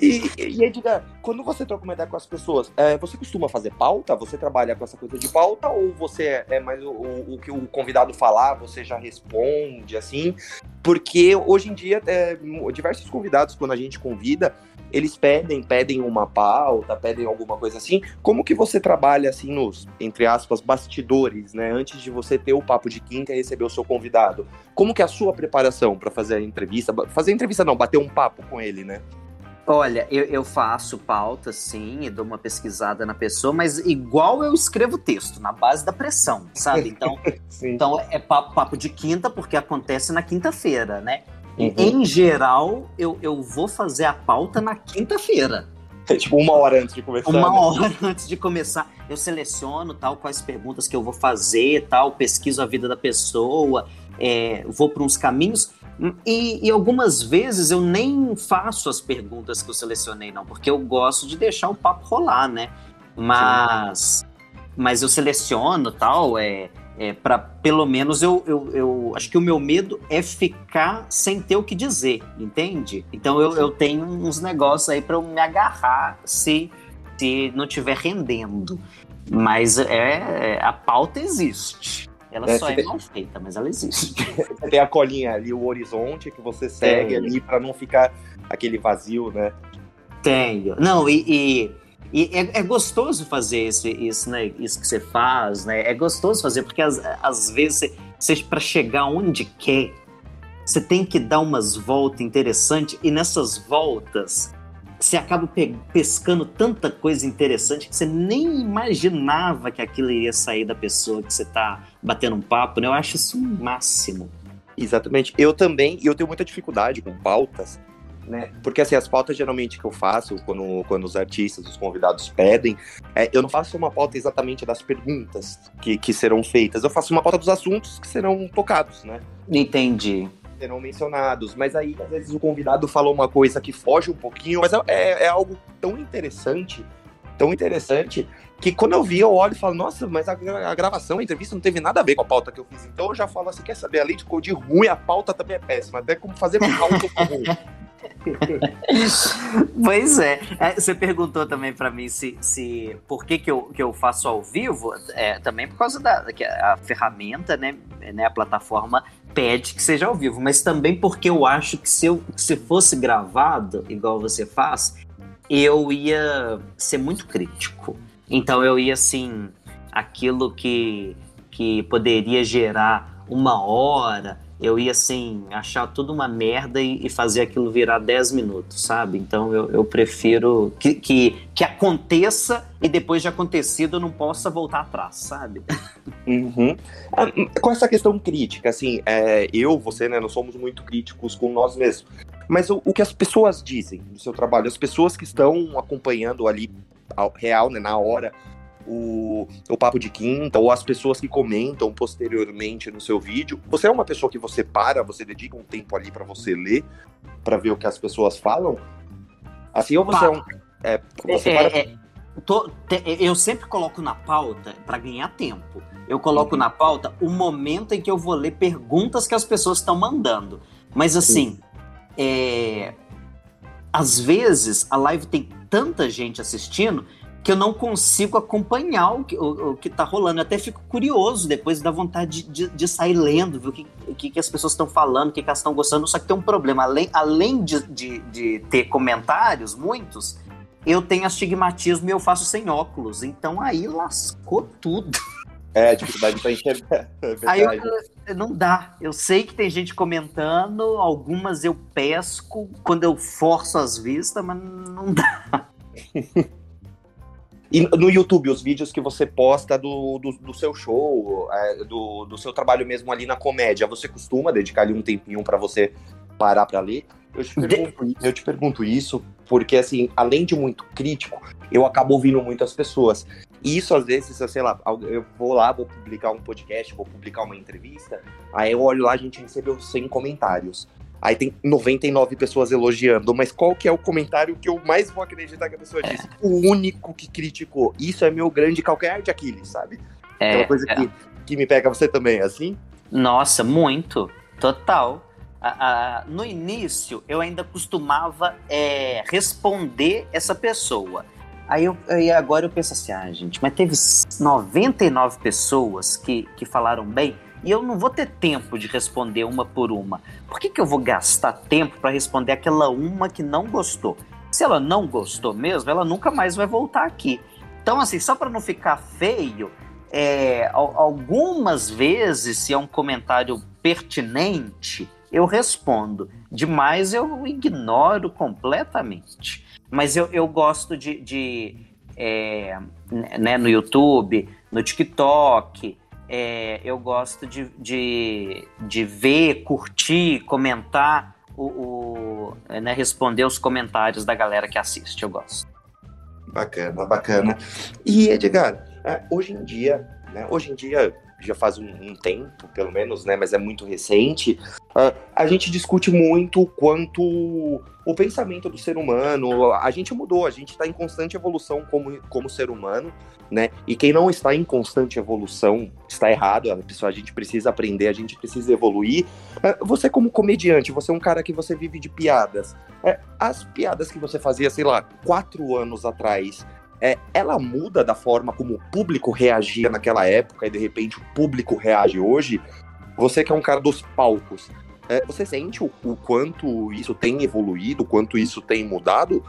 A: E, e Edgar, quando você troca uma ideia com as pessoas, é, você costuma fazer pauta? Você trabalha com essa coisa de pauta? Ou você é, é mais o, o, que o convidado falar, você já responde, assim? Porque hoje em dia, é, diversos convidados, quando a gente convida, eles pedem, pedem uma pauta, pedem alguma coisa assim. Como que você trabalha, assim, nos, entre aspas, bastidores, né? Antes de você ter o papo de quinta e receber o seu convidado. Como que é a sua preparação para fazer a entrevista? Fazer a entrevista não, bater um papo com ele, né?
B: Olha, eu, eu, faço pauta, sim, e dou uma pesquisada na pessoa, mas igual eu escrevo texto, na base da pressão, sabe? Então, então é papo, papo, de quinta, porque acontece na quinta-feira, né? Uhum. Em geral, eu, eu vou fazer a pauta na quinta-feira.
A: É tipo uma hora antes de começar.
B: Uma né? hora antes de começar. Eu seleciono tal quais perguntas que eu vou fazer, tal, pesquiso a vida da pessoa, é, vou para uns caminhos. E, e, algumas vezes eu nem faço as perguntas que eu selecionei, não, porque eu gosto de deixar o papo rolar, né? Mas, mas eu seleciono tal, é, é para pelo menos eu, eu, eu, acho que o meu medo é ficar sem ter o que dizer, entende? Então eu, eu tenho uns negócios aí para eu me agarrar se se não estiver rendendo. Mas é, a pauta existe. Ela é, só é tem... mal feita, mas ela existe.
A: tem a colinha ali, o horizonte que você segue ali para não ficar aquele vazio, né?
B: Tenho. Não, e, e, e é, é, gostoso fazer esse, isso, né? Isso que você faz, né? É gostoso fazer, porque às, às vezes, você, você para chegar onde quer, você tem que dar umas voltas interessantes, e nessas voltas você acaba pescando tanta coisa interessante que você nem imaginava que aquilo iria sair da pessoa que você está batendo um papo, né? Eu acho isso o um máximo.
A: Exatamente. Eu também, eu tenho muita dificuldade com pautas, né? Porque assim, as pautas geralmente que eu faço, quando, quando os artistas, os convidados pedem, é, eu não faço uma pauta exatamente das perguntas que, que serão feitas, eu faço uma pauta dos assuntos que serão tocados, né?
B: Entendi
A: serão mencionados. Mas aí, às vezes, o convidado falou uma coisa que foge um pouquinho, mas é, é, é algo tão interessante, tão interessante, que quando eu vi, eu olho e falo, nossa, mas a, a, gravação, a entrevista não teve nada a ver com a pauta que eu fiz. Então eu já falo assim, quer saber, além de, de ruim, a pauta também é péssima. Até como fazer pauta ruim.
B: pois é. é. Você perguntou também para mim se, se por que, que, eu, que eu faço ao vivo. É, também por causa da que a ferramenta, né, né, a plataforma pede que seja ao vivo, mas também porque eu acho que se, eu, se fosse gravado, igual você faz, eu ia ser muito crítico. Então eu ia assim, aquilo que, que poderia gerar uma hora eu ia assim, achar tudo uma merda e, e fazer aquilo virar 10 minutos, sabe? Então eu, eu prefiro que, que, que, aconteça e depois de acontecido eu não possa voltar atrás, sabe?
A: Uhum. Ah, com essa questão crítica, assim, é, eu, você, né, nós somos muito críticos com nós mesmos. Mas o, o que as pessoas dizem do seu trabalho, as pessoas que estão acompanhando ali real, né, na hora, o, o papo de quinta ou as pessoas que comentam posteriormente no seu vídeo. Você é uma pessoa que você para, você dedica um tempo ali para você ler, para ver o que as pessoas falam? Assim, ou você é um. É, você
B: é, para... é, tô, te, eu sempre coloco na pauta para ganhar tempo. Eu coloco uhum. na pauta o momento em que eu vou ler perguntas que as pessoas estão mandando. Mas assim, é, às vezes a live tem tanta gente assistindo que eu não consigo acompanhar o que, o, o que tá rolando. Eu até fico curioso depois da vontade de, de, de, sair lendo, ver o que, o que, as pessoas estão falando, o que, que elas estão gostando. Só que tem um problema. Além, além de, de, de ter comentários, muitos, eu tenho astigmatismo e eu faço sem óculos. Então aí lascou tudo.
A: É, dificuldade pra enxergar. É
B: aí eu, não dá. Eu sei que tem gente comentando, algumas eu pesco quando eu forço as vistas, mas não dá.
A: E no YouTube, os vídeos que você posta do, do, do seu show, é, do, do seu trabalho mesmo ali na comédia, você costuma dedicar ali um tempinho para você parar para ler? Eu te, pergunto, eu te pergunto isso porque, assim, além de muito crítico, eu acabo ouvindo muitas pessoas. E isso, às vezes, sei lá, eu vou lá, vou publicar um podcast, vou publicar uma entrevista, aí eu olho lá, a gente recebeu 100 comentários. Aí tem 99 pessoas elogiando, mas qual que é o comentário que eu mais vou acreditar que a pessoa disse? É. O único que criticou. Isso é meu grande calcanhar de Aquiles, sabe? É uma coisa é. que, que me pega você também, assim?
B: Nossa, muito. Total. no início, eu ainda costumava é, responder essa pessoa. Aí eu, e agora eu penso assim, ah, gente, mas teve 99 pessoas que, que falaram bem e eu não vou ter tempo de responder uma por uma. Por que, que eu vou gastar tempo para responder aquela uma que não gostou? Se ela não gostou mesmo, ela nunca mais vai voltar aqui. Então, assim, só para não ficar feio, é, algumas vezes, se é um comentário pertinente, eu respondo. Demais eu ignoro completamente. Mas eu, eu gosto de, de é, né, no YouTube, no TikTok, é, eu gosto de, de, de, ver, curtir, comentar, o, o né, responder os comentários da galera que assiste. Eu gosto.
A: Bacana, bacana. E Edgar, é, hoje em dia, né, hoje em dia já faz um, um, tempo, pelo menos, né, mas é muito recente, uh, a gente discute muito quanto o pensamento do ser humano, a gente mudou, a gente está em constante evolução como, como ser humano, né, e quem não está em constante evolução está errado, a, pessoa, a gente precisa aprender, a gente precisa evoluir. Uh, você como comediante, você é um cara que você vive de piadas, uh, as piadas que você fazia, sei lá, quatro anos atrás, é, ela muda da forma como o público reagia naquela época e de repente o público reage hoje? Você que é um cara dos palcos, é, você sente o, o, quanto isso tem evoluído, o quanto isso tem mudado?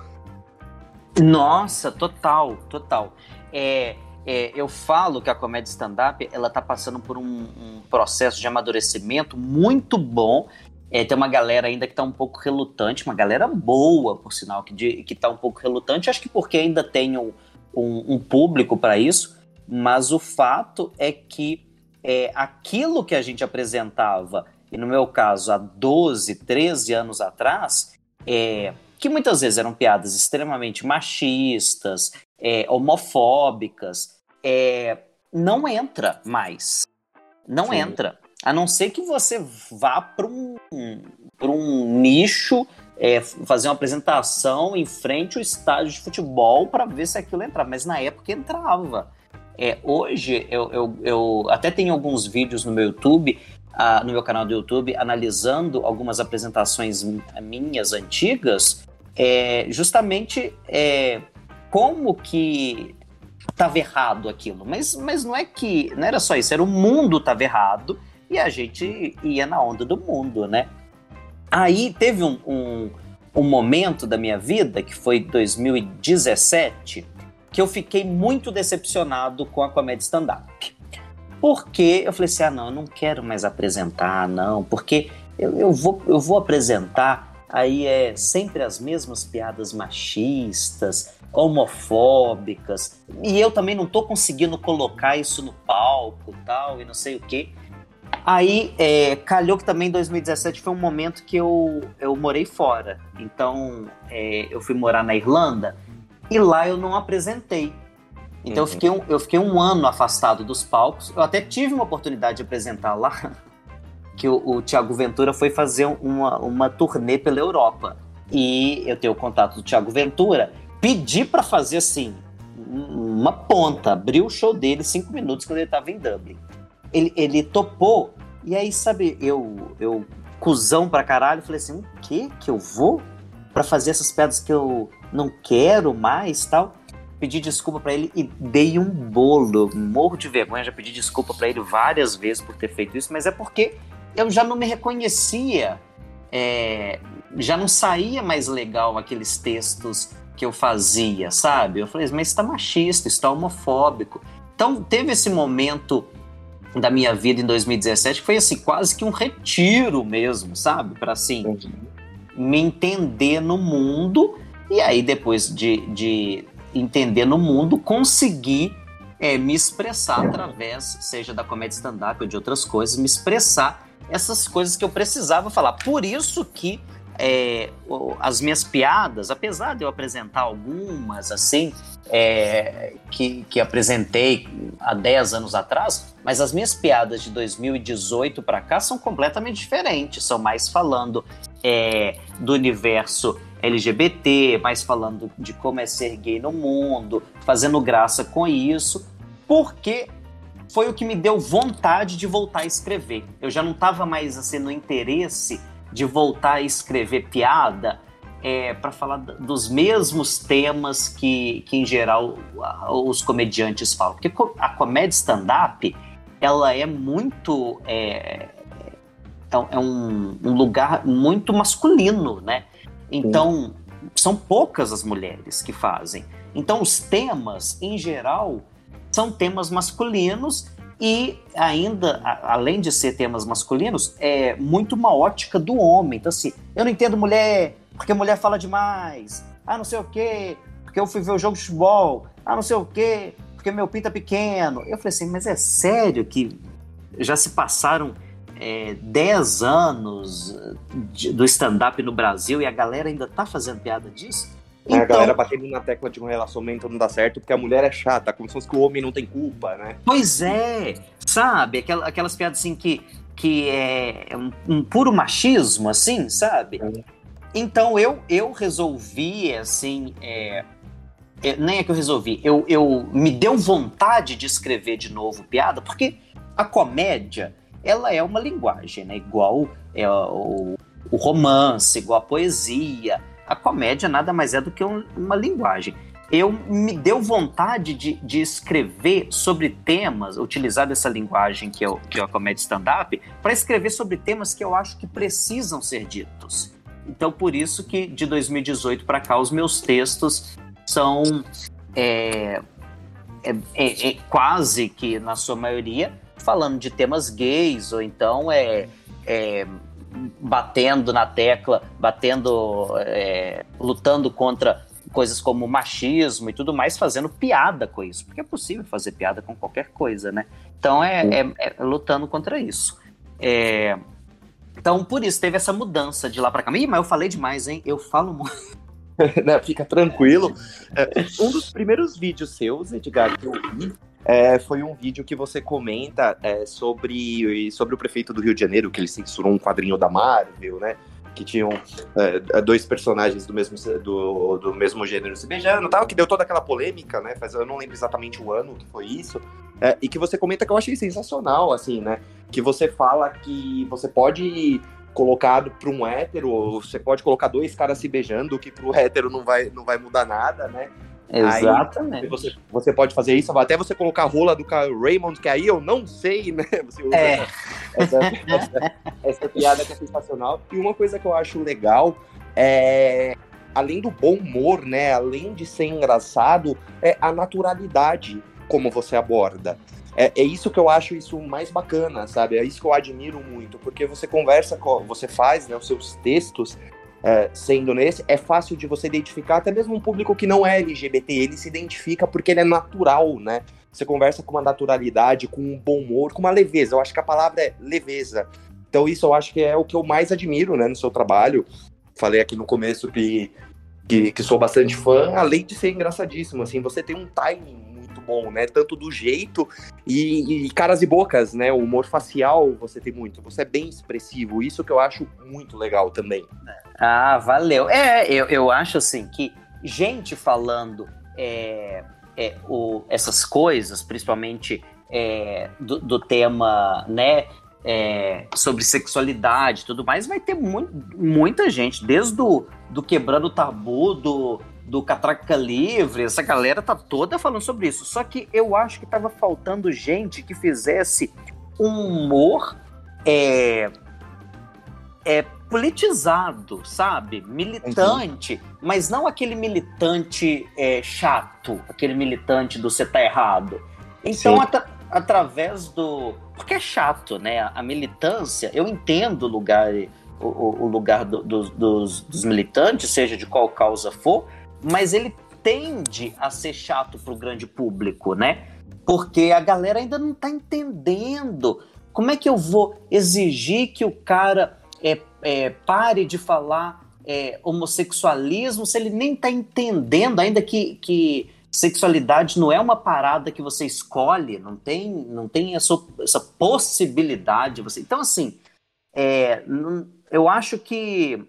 B: Nossa, total, total. É, é, eu falo que a comédia stand-up ela está passando por um, um, processo de amadurecimento muito bom. É, tem uma galera ainda que está um pouco relutante, uma galera boa, por sinal, que está um pouco relutante. Acho que porque ainda tem um, um, um público para isso, mas o fato é que é, aquilo que a gente apresentava, e no meu caso, há 12, 13 anos atrás, é, que muitas vezes eram piadas extremamente machistas, é, homofóbicas, é, não entra mais. Não Sim. entra. A não ser que você vá para um, um nicho, é, fazer uma apresentação em frente ao estádio de futebol para ver se aquilo entrava. Mas na época entrava. É, hoje, eu, eu, eu até tenho alguns vídeos no meu YouTube, uh, no meu canal do YouTube, analisando algumas apresentações minhas antigas, é, justamente é, como que estava errado aquilo. Mas, mas não é que. Não era só isso, era o mundo estava errado e a gente ia na onda do mundo, né? Aí teve um, um, um momento da minha vida, que foi 2017, que eu fiquei muito decepcionado com a comédia stand-up. Porque eu falei assim: ah, não, eu não quero mais apresentar, não, porque eu, eu, vou, eu vou apresentar, aí é sempre as mesmas piadas machistas, homofóbicas, e eu também não tô conseguindo colocar isso no palco tal, e não sei o quê. Aí, é, calhou que também 2017 foi um momento que eu, eu morei fora. Então, é, eu fui morar na Irlanda e lá eu não apresentei. Então, uhum. eu, fiquei um, eu fiquei um ano afastado dos palcos. Eu até tive uma oportunidade de apresentar lá, que o, o Tiago Ventura foi fazer uma, uma turnê pela Europa. E eu tenho o contato do Tiago Ventura, pedi para fazer assim, uma ponta, abriu o show dele cinco minutos quando ele estava em Dublin. Ele, ele topou, e aí, sabe, eu, eu, cuzão pra caralho, falei assim: o que que eu vou para fazer essas pedras que eu não quero mais tal? Pedi desculpa para ele e dei um bolo. Morro de vergonha, já pedi desculpa para ele várias vezes por ter feito isso, mas é porque eu já não me reconhecia, é, já não saía mais legal aqueles textos que eu fazia, sabe? Eu falei, mas está machista, está homofóbico. Então teve esse momento da minha vida em 2017 que foi assim quase que um retiro mesmo, sabe? Para assim uhum. me entender no mundo e aí depois de, de entender no mundo conseguir é, me expressar através, seja da comédia stand-up ou de outras coisas, me expressar essas coisas que eu precisava falar. Por isso que é, as minhas piadas, apesar de eu apresentar algumas assim, é, que, que apresentei há 10 anos atrás, mas as minhas piadas de 2018 para cá são completamente diferentes, são mais falando é, do universo LGBT, mais falando de como é ser gay no mundo, fazendo graça com isso, porque foi o que me deu vontade de voltar a escrever. Eu já não estava mais assim no interesse de voltar a escrever piada é, para falar dos mesmos temas que, que, em geral, os comediantes falam. Porque a comédia stand-up, ela é muito... É, é, é um, um, lugar muito masculino, né? Então, são poucas as mulheres que fazem. Então, os temas, em geral, são temas masculinos e ainda, além de ser temas masculinos, é muito uma ótica do homem. Então, assim, eu não entendo mulher porque mulher fala demais. Ah, não sei o quê, porque eu fui ver o jogo de futebol. Ah, não sei o quê, porque meu pinto é pequeno. Eu falei assim, mas é sério que já se passaram é, 10 anos de, do stand-up no Brasil e a galera ainda tá fazendo piada disso?
A: Então, a galera batendo na tecla de um relacionamento não dá certo porque a mulher é chata, como se fosse que o homem não tem culpa, né?
B: Pois é, sabe? Aquelas, aquelas piadas assim que, que é um, um puro machismo, assim, sabe? É. Então eu, eu resolvi, assim, é, é, nem é que eu resolvi, eu, eu me deu vontade de escrever de novo piada, porque a comédia, ela é uma linguagem, né? Igual é, o, o romance, igual a poesia, a comédia nada mais é do que um, uma linguagem. eu me deu vontade de, de escrever sobre temas, utilizar essa linguagem que, eu, que é a comédia stand-up, para escrever sobre temas que eu acho que precisam ser ditos. Então, por isso que de 2018 para cá, os meus textos são é, é, é, é, quase que, na sua maioria, falando de temas gays, ou então é, é batendo na tecla, batendo, é, lutando contra coisas como machismo e tudo mais, fazendo piada com isso, porque é possível fazer piada com qualquer coisa, né? Então é, é, é lutando contra isso. É, então, por isso, teve essa mudança de lá para cá. Ih, mas eu falei demais, hein? Eu falo muito.
A: Não, fica tranquilo. É, um dos primeiros vídeos seus, Edgar, que eu vi, é, foi um vídeo que você comenta é, sobre, sobre o prefeito do Rio de Janeiro, que ele censurou um quadrinho da Marvel, né? que tinham é, dois personagens do mesmo, do, do mesmo gênero se beijando tal, que deu toda aquela polêmica, né? Faz, eu não lembro exatamente o ano que foi isso. É, e que você comenta que eu achei sensacional, assim, né? Que você fala que você pode colocado para um hétero, você pode colocar dois caras se beijando, que para o hétero não vai, não vai mudar nada, né?
B: Exatamente.
A: Aí, você, você pode fazer isso, até você colocar a rola do Raymond, que aí eu não sei, né? Você usa
B: é.
A: essa, essa, essa, piada que é sensacional. E uma coisa que eu acho legal é. Além do bom humor, né? Além de ser engraçado, é a naturalidade como você aborda. É, é, isso que eu acho isso mais bacana, sabe? É isso que eu admiro muito, porque você conversa, com, você faz né, os seus textos é, sendo nesse, é fácil de você identificar até mesmo um público que não é LGBT, ele se identifica porque ele é natural, né? Você conversa com uma naturalidade, com um bom humor, com uma leveza. Eu acho que a palavra é leveza. Então isso eu acho que é o que eu mais admiro, né, no seu trabalho. Falei aqui no começo que, que, que sou bastante fã, além de ser engraçadíssimo, assim, você tem um timing muito bom, né? Tanto do jeito e, e, caras e bocas, né? O humor facial você tem muito. Você é bem expressivo. Isso que eu acho muito legal também.
B: Ah, valeu. É, eu, eu acho assim que gente falando é, é, o, essas coisas, principalmente é, do, do, tema, né? É, sobre sexualidade e tudo mais, vai ter mu muita gente, desde do, do quebrando o tabu do, do Catraca Livre, essa galera tá toda falando sobre isso. Só que eu acho que tava faltando gente que fizesse um humor é, é politizado, sabe? Militante, mas não aquele militante é, chato, aquele militante do você tá errado. Então, at através do. Porque é chato, né? A militância, eu entendo o lugar, o, o lugar do, do, dos, dos militantes, seja de qual causa for, mas ele tende a ser chato para o grande público, né? Porque a galera ainda não está entendendo. Como é que eu vou exigir que o cara é, é, pare de falar é, homossexualismo se ele nem está entendendo ainda que, que sexualidade não é uma parada que você escolhe, não tem, não tem essa, essa possibilidade. Você... Então, assim, é, eu acho que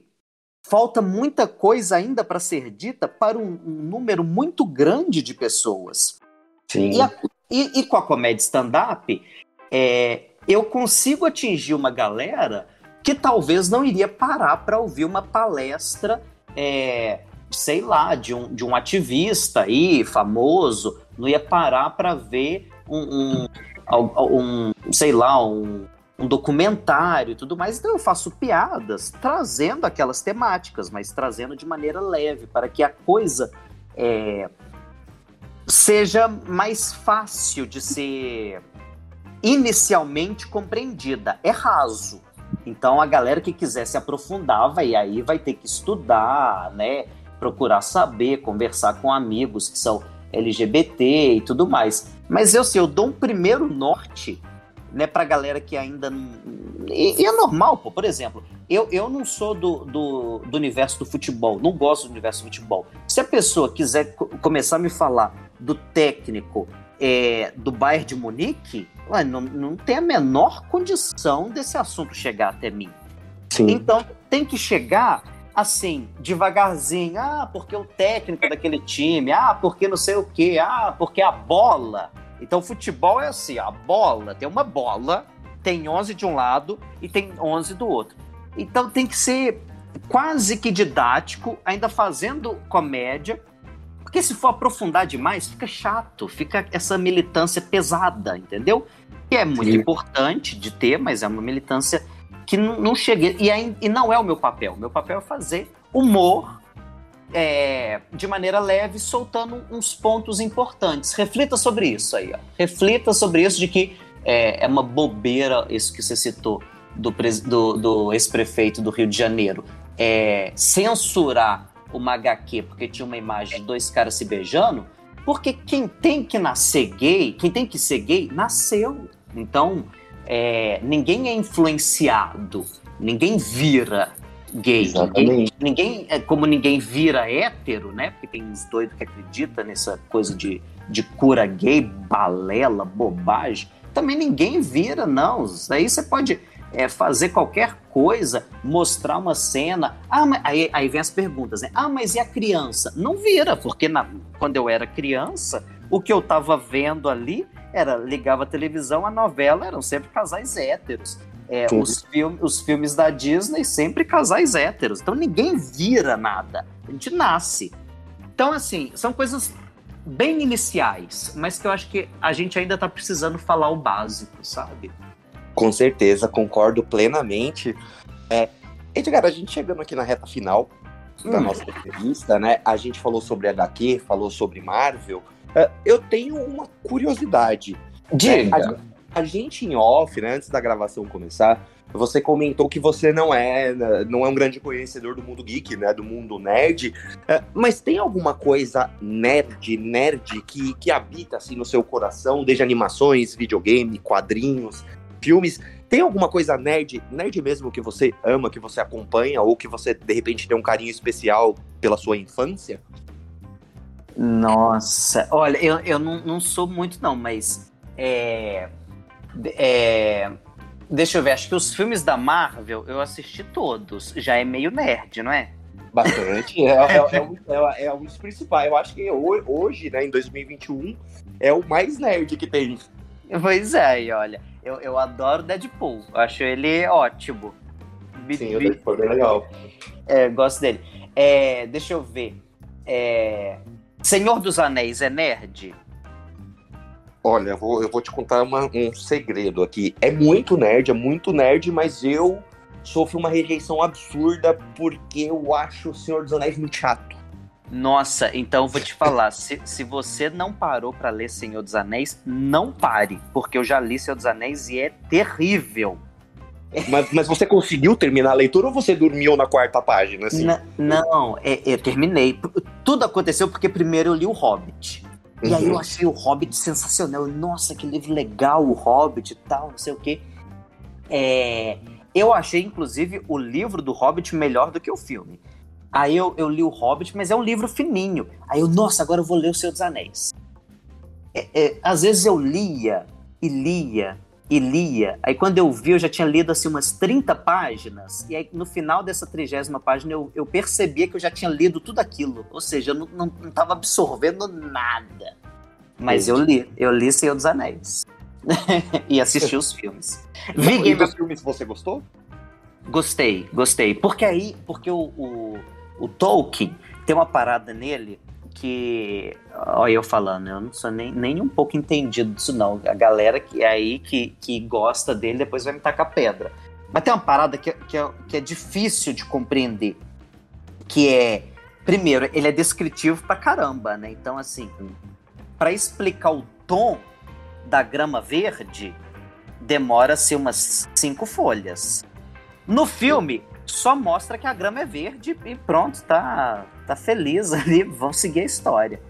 B: falta muita coisa ainda para ser dita para um, um, número muito grande de pessoas.
A: Sim.
B: E, a, e, e com a comédia stand-up, é, eu consigo atingir uma galera que talvez não iria parar para ouvir uma palestra, é, sei lá, de um, de um ativista aí, famoso, não ia parar para ver um, um, um, sei lá, um, um documentário e tudo mais. Então eu faço piadas trazendo aquelas temáticas, mas trazendo de maneira leve, para que a coisa é, seja mais fácil de ser inicialmente compreendida. É raso. Então a galera que quiser se aprofundar vai aí vai ter que estudar, né? Procurar saber, conversar com amigos que são LGBT e tudo mais. Mas eu sei, eu dou um primeiro norte né, pra galera que ainda. E, e, é normal, pô. Por exemplo, eu, eu não sou do, do, do, universo do futebol, não gosto do universo do futebol. Se a pessoa quiser começar a me falar do técnico é, do Bayern de Munique, ué, não, não tem a menor condição desse assunto chegar até mim.
A: Sim.
B: Então tem que chegar assim, devagarzinho. Ah, porque o técnico daquele time. Ah, porque não sei o quê. Ah, porque a bola. Então, futebol é assim: a bola, tem uma bola, tem 11 de um lado e tem 11 do outro. Então, tem que ser quase que didático, ainda fazendo comédia, Porque se for aprofundar demais, fica chato, fica essa militância pesada, entendeu? Que é muito Sim. importante de ter, mas é uma militância que não, não chega. E, aí, e não é o meu papel. Meu papel é fazer humor é, de maneira leve, soltando uns pontos importantes. Reflita sobre isso aí. Ó. Reflita sobre isso de que é, é uma bobeira isso que você citou do, do, do ex-prefeito do Rio de Janeiro. É, censurar uma HQ porque tinha uma imagem de dois caras se beijando, porque quem tem que nascer gay, quem tem que ser gay, nasceu. Então, é, ninguém é influenciado, ninguém vira gay. Ninguém, ninguém, é como ninguém vira hétero, né? Porque tem uns doidos que acreditam nessa coisa de, de cura gay, balela, bobagem. Também ninguém vira, não. Isso aí você pode é, fazer qualquer coisa, mostrar uma cena. Ah, mas, aí, aí vem as perguntas, né? Ah, mas e a criança? Não vira, porque na, quando eu era criança, o que eu tava vendo ali era ligava a televisão, a novela eram sempre casais héteros. É, os, film, os filmes da Disney sempre casais héteros. Então ninguém vira nada. A gente nasce. Então, assim, são coisas bem iniciais, mas que eu acho que a gente ainda tá precisando falar o básico, sabe?
A: Com certeza, concordo plenamente. É, Edgar, a gente chegando aqui na reta final da hum. nossa entrevista, né? A gente falou sobre HQ, falou sobre Marvel. É, eu tenho uma curiosidade.
B: Diga.
A: É, a, a, gente em off, né, antes da gravação começar, você comentou que você não é, não é um grande conhecedor do mundo geek, né, do mundo nerd, é, mas tem alguma coisa nerd, nerd que, que habita assim no seu coração, desde animações, videogame, quadrinhos, filmes? Tem alguma coisa nerd, nerd mesmo que você ama, que você acompanha ou que você de repente tem um carinho especial pela sua infância?
B: Nossa, olha, eu, eu não, não sou muito não, mas é, é, deixa eu ver, acho que os filmes da Marvel eu assisti todos, já é meio nerd, não é?
A: Bastante, é, é, é, um, é, é um dos principais, eu acho que hoje, né, em 2021, é o mais nerd que tem.
B: Pois é, e olha, eu, eu adoro Deadpool, acho ele ótimo.
A: Sim, o Deadpool é legal.
B: É, gosto dele. É, deixa eu ver. É, Senhor dos Anéis é nerd?
A: Olha, eu vou, eu vou te contar uma, um segredo aqui. É muito nerd, é muito nerd, mas eu sofro uma rejeição absurda porque eu acho o Senhor dos Anéis muito chato.
B: Nossa, então eu vou te falar, se, se você não parou para ler Senhor dos Anéis, não pare, porque eu já li Senhor dos Anéis e é terrível.
A: Mas, mas você conseguiu terminar a leitura ou você dormiu na quarta página? Assim?
B: não, é, eu terminei. Tudo aconteceu porque primeiro eu li o Hobbit. E uhum. aí eu uhum. achei o Hobbit sensacional. Nossa, que livro legal, o Hobbit e tal, não sei o quê. É, eu achei, inclusive, o livro do Hobbit melhor do que o filme. Aí eu, eu li o Hobbit, mas é um livro fininho. Aí eu, nossa, agora eu vou ler O Senhor dos Anéis. É, é, às vezes eu lia e lia e lia. Aí quando eu vi, eu já tinha lido assim umas 30 páginas, e aí no final dessa trigésima página eu, eu percebia que eu já tinha lido tudo aquilo. Ou seja, eu não, não, não tava absorvendo nada. Mas eu li, eu li Senhor dos Anéis. e assisti os filmes.
A: Vi Game dos filmes você gostou?
B: Gostei, gostei. Porque aí, porque o, o, o Tolkien tem uma parada nele que. Olha, eu falando, eu não sou nem, nem um pouco entendido disso, não. A galera que é aí que, que gosta dele depois vai me tacar pedra. Mas tem uma parada que, que, é, que é difícil de compreender. Que é. Primeiro, ele é descritivo pra caramba, né? Então, assim, para explicar o tom da grama verde, demora-se umas cinco folhas. No filme, só mostra que a grama é verde e pronto, tá, tá feliz ali, vão seguir a história.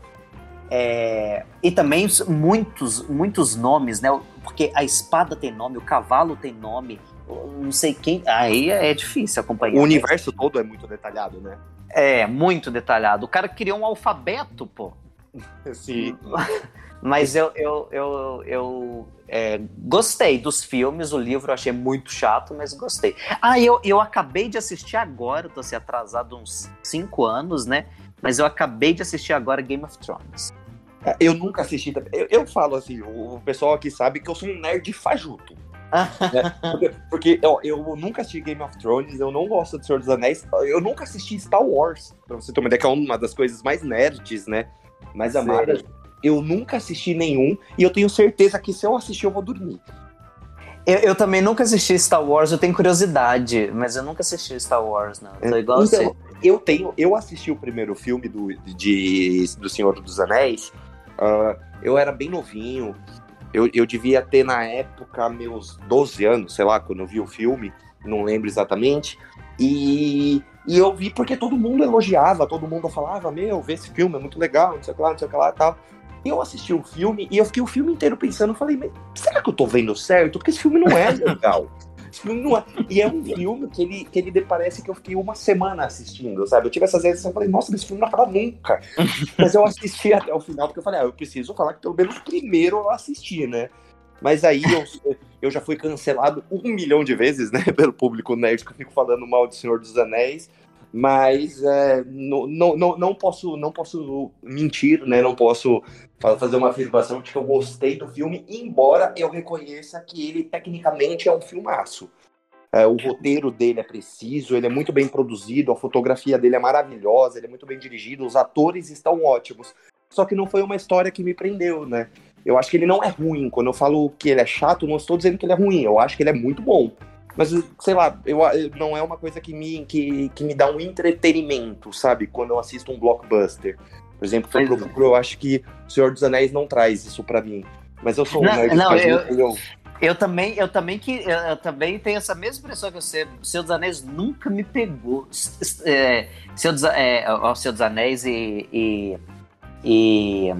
B: É, e também muitos, muitos nomes, né? Porque a espada tem nome, o cavalo tem nome, não sei quem. Aí é difícil acompanhar.
A: O universo todo é muito detalhado, né?
B: É, muito detalhado. O cara criou um alfabeto, pô.
A: Sim.
B: Mas eu, eu, eu, eu é, gostei dos filmes, o livro eu achei muito chato, mas gostei. Ah, eu, eu acabei de assistir agora, tô assim, atrasado uns 5 anos, né? Mas eu acabei de assistir agora Game of Thrones.
A: É, eu nunca assisti. Eu, eu falo assim, o pessoal aqui sabe que eu sou um nerd fajuto. né? Porque, porque eu, eu, nunca assisti Game of Thrones, eu não gosto de Senhor dos Anéis, eu nunca assisti Star Wars, pra você ter uma ideia, que é uma das coisas mais nerds, né? Mas Amadas, eu nunca assisti nenhum e eu tenho certeza que se eu assistir eu vou dormir.
B: Eu, eu, também nunca assisti Star Wars, eu tenho curiosidade, mas eu nunca assisti Star Wars, não. Tô igual então, você.
A: Eu tenho, eu assisti o primeiro filme do, de, do Senhor dos Anéis. Uh, eu era bem novinho. Eu, eu devia ter na época meus 12 anos, sei lá, quando eu vi o filme, não lembro exatamente. E, e eu vi porque todo mundo elogiava, todo mundo falava, meu, vê esse filme, é muito legal, não sei o que lá, não sei o que lá e tal. E eu assisti o filme e eu fiquei o filme inteiro pensando, falei, será que eu tô vendo certo? Porque esse filme não é legal. esse filme não é. E é um filme que ele, que ele parece que eu fiquei uma semana assistindo, sabe? Eu tive essas vezes e falei, nossa, esse filme não acaba nunca. Mas eu assisti até o final, porque eu falei, ah, eu preciso falar que pelo menos primeiro eu assisti, né? Mas aí eu, eu já fui cancelado um milhão de vezes, né, pelo público nerd que eu fico falando mal de Senhor dos Anéis mas é, não, não, não, posso, não posso mentir, né? Não posso fazer uma afirmação de que eu gostei do filme, embora eu reconheça que ele tecnicamente é um filmaço. É, o roteiro dele é preciso, ele é muito bem produzido, a fotografia dele é maravilhosa, ele é muito bem dirigido, os atores estão ótimos. Só que não foi uma história que me prendeu, né? Eu acho que ele não é ruim. Quando eu falo que ele é chato, não estou dizendo que ele é ruim. Eu acho que ele é muito bom. Mas, sei lá, eu, não é uma coisa que me, que, que me dá um entretenimento, sabe? Quando eu assisto um blockbuster. Por exemplo, Mas... eu, procuro, eu acho que O Senhor dos Anéis não traz isso para mim. Mas eu sou um
B: não, nerd não, eu, eu, eu, também, eu também que eu, eu, também tenho essa mesma impressão que você. O Senhor dos Anéis nunca me pegou. É, Senhor dos, é, o Senhor dos Anéis e. e, e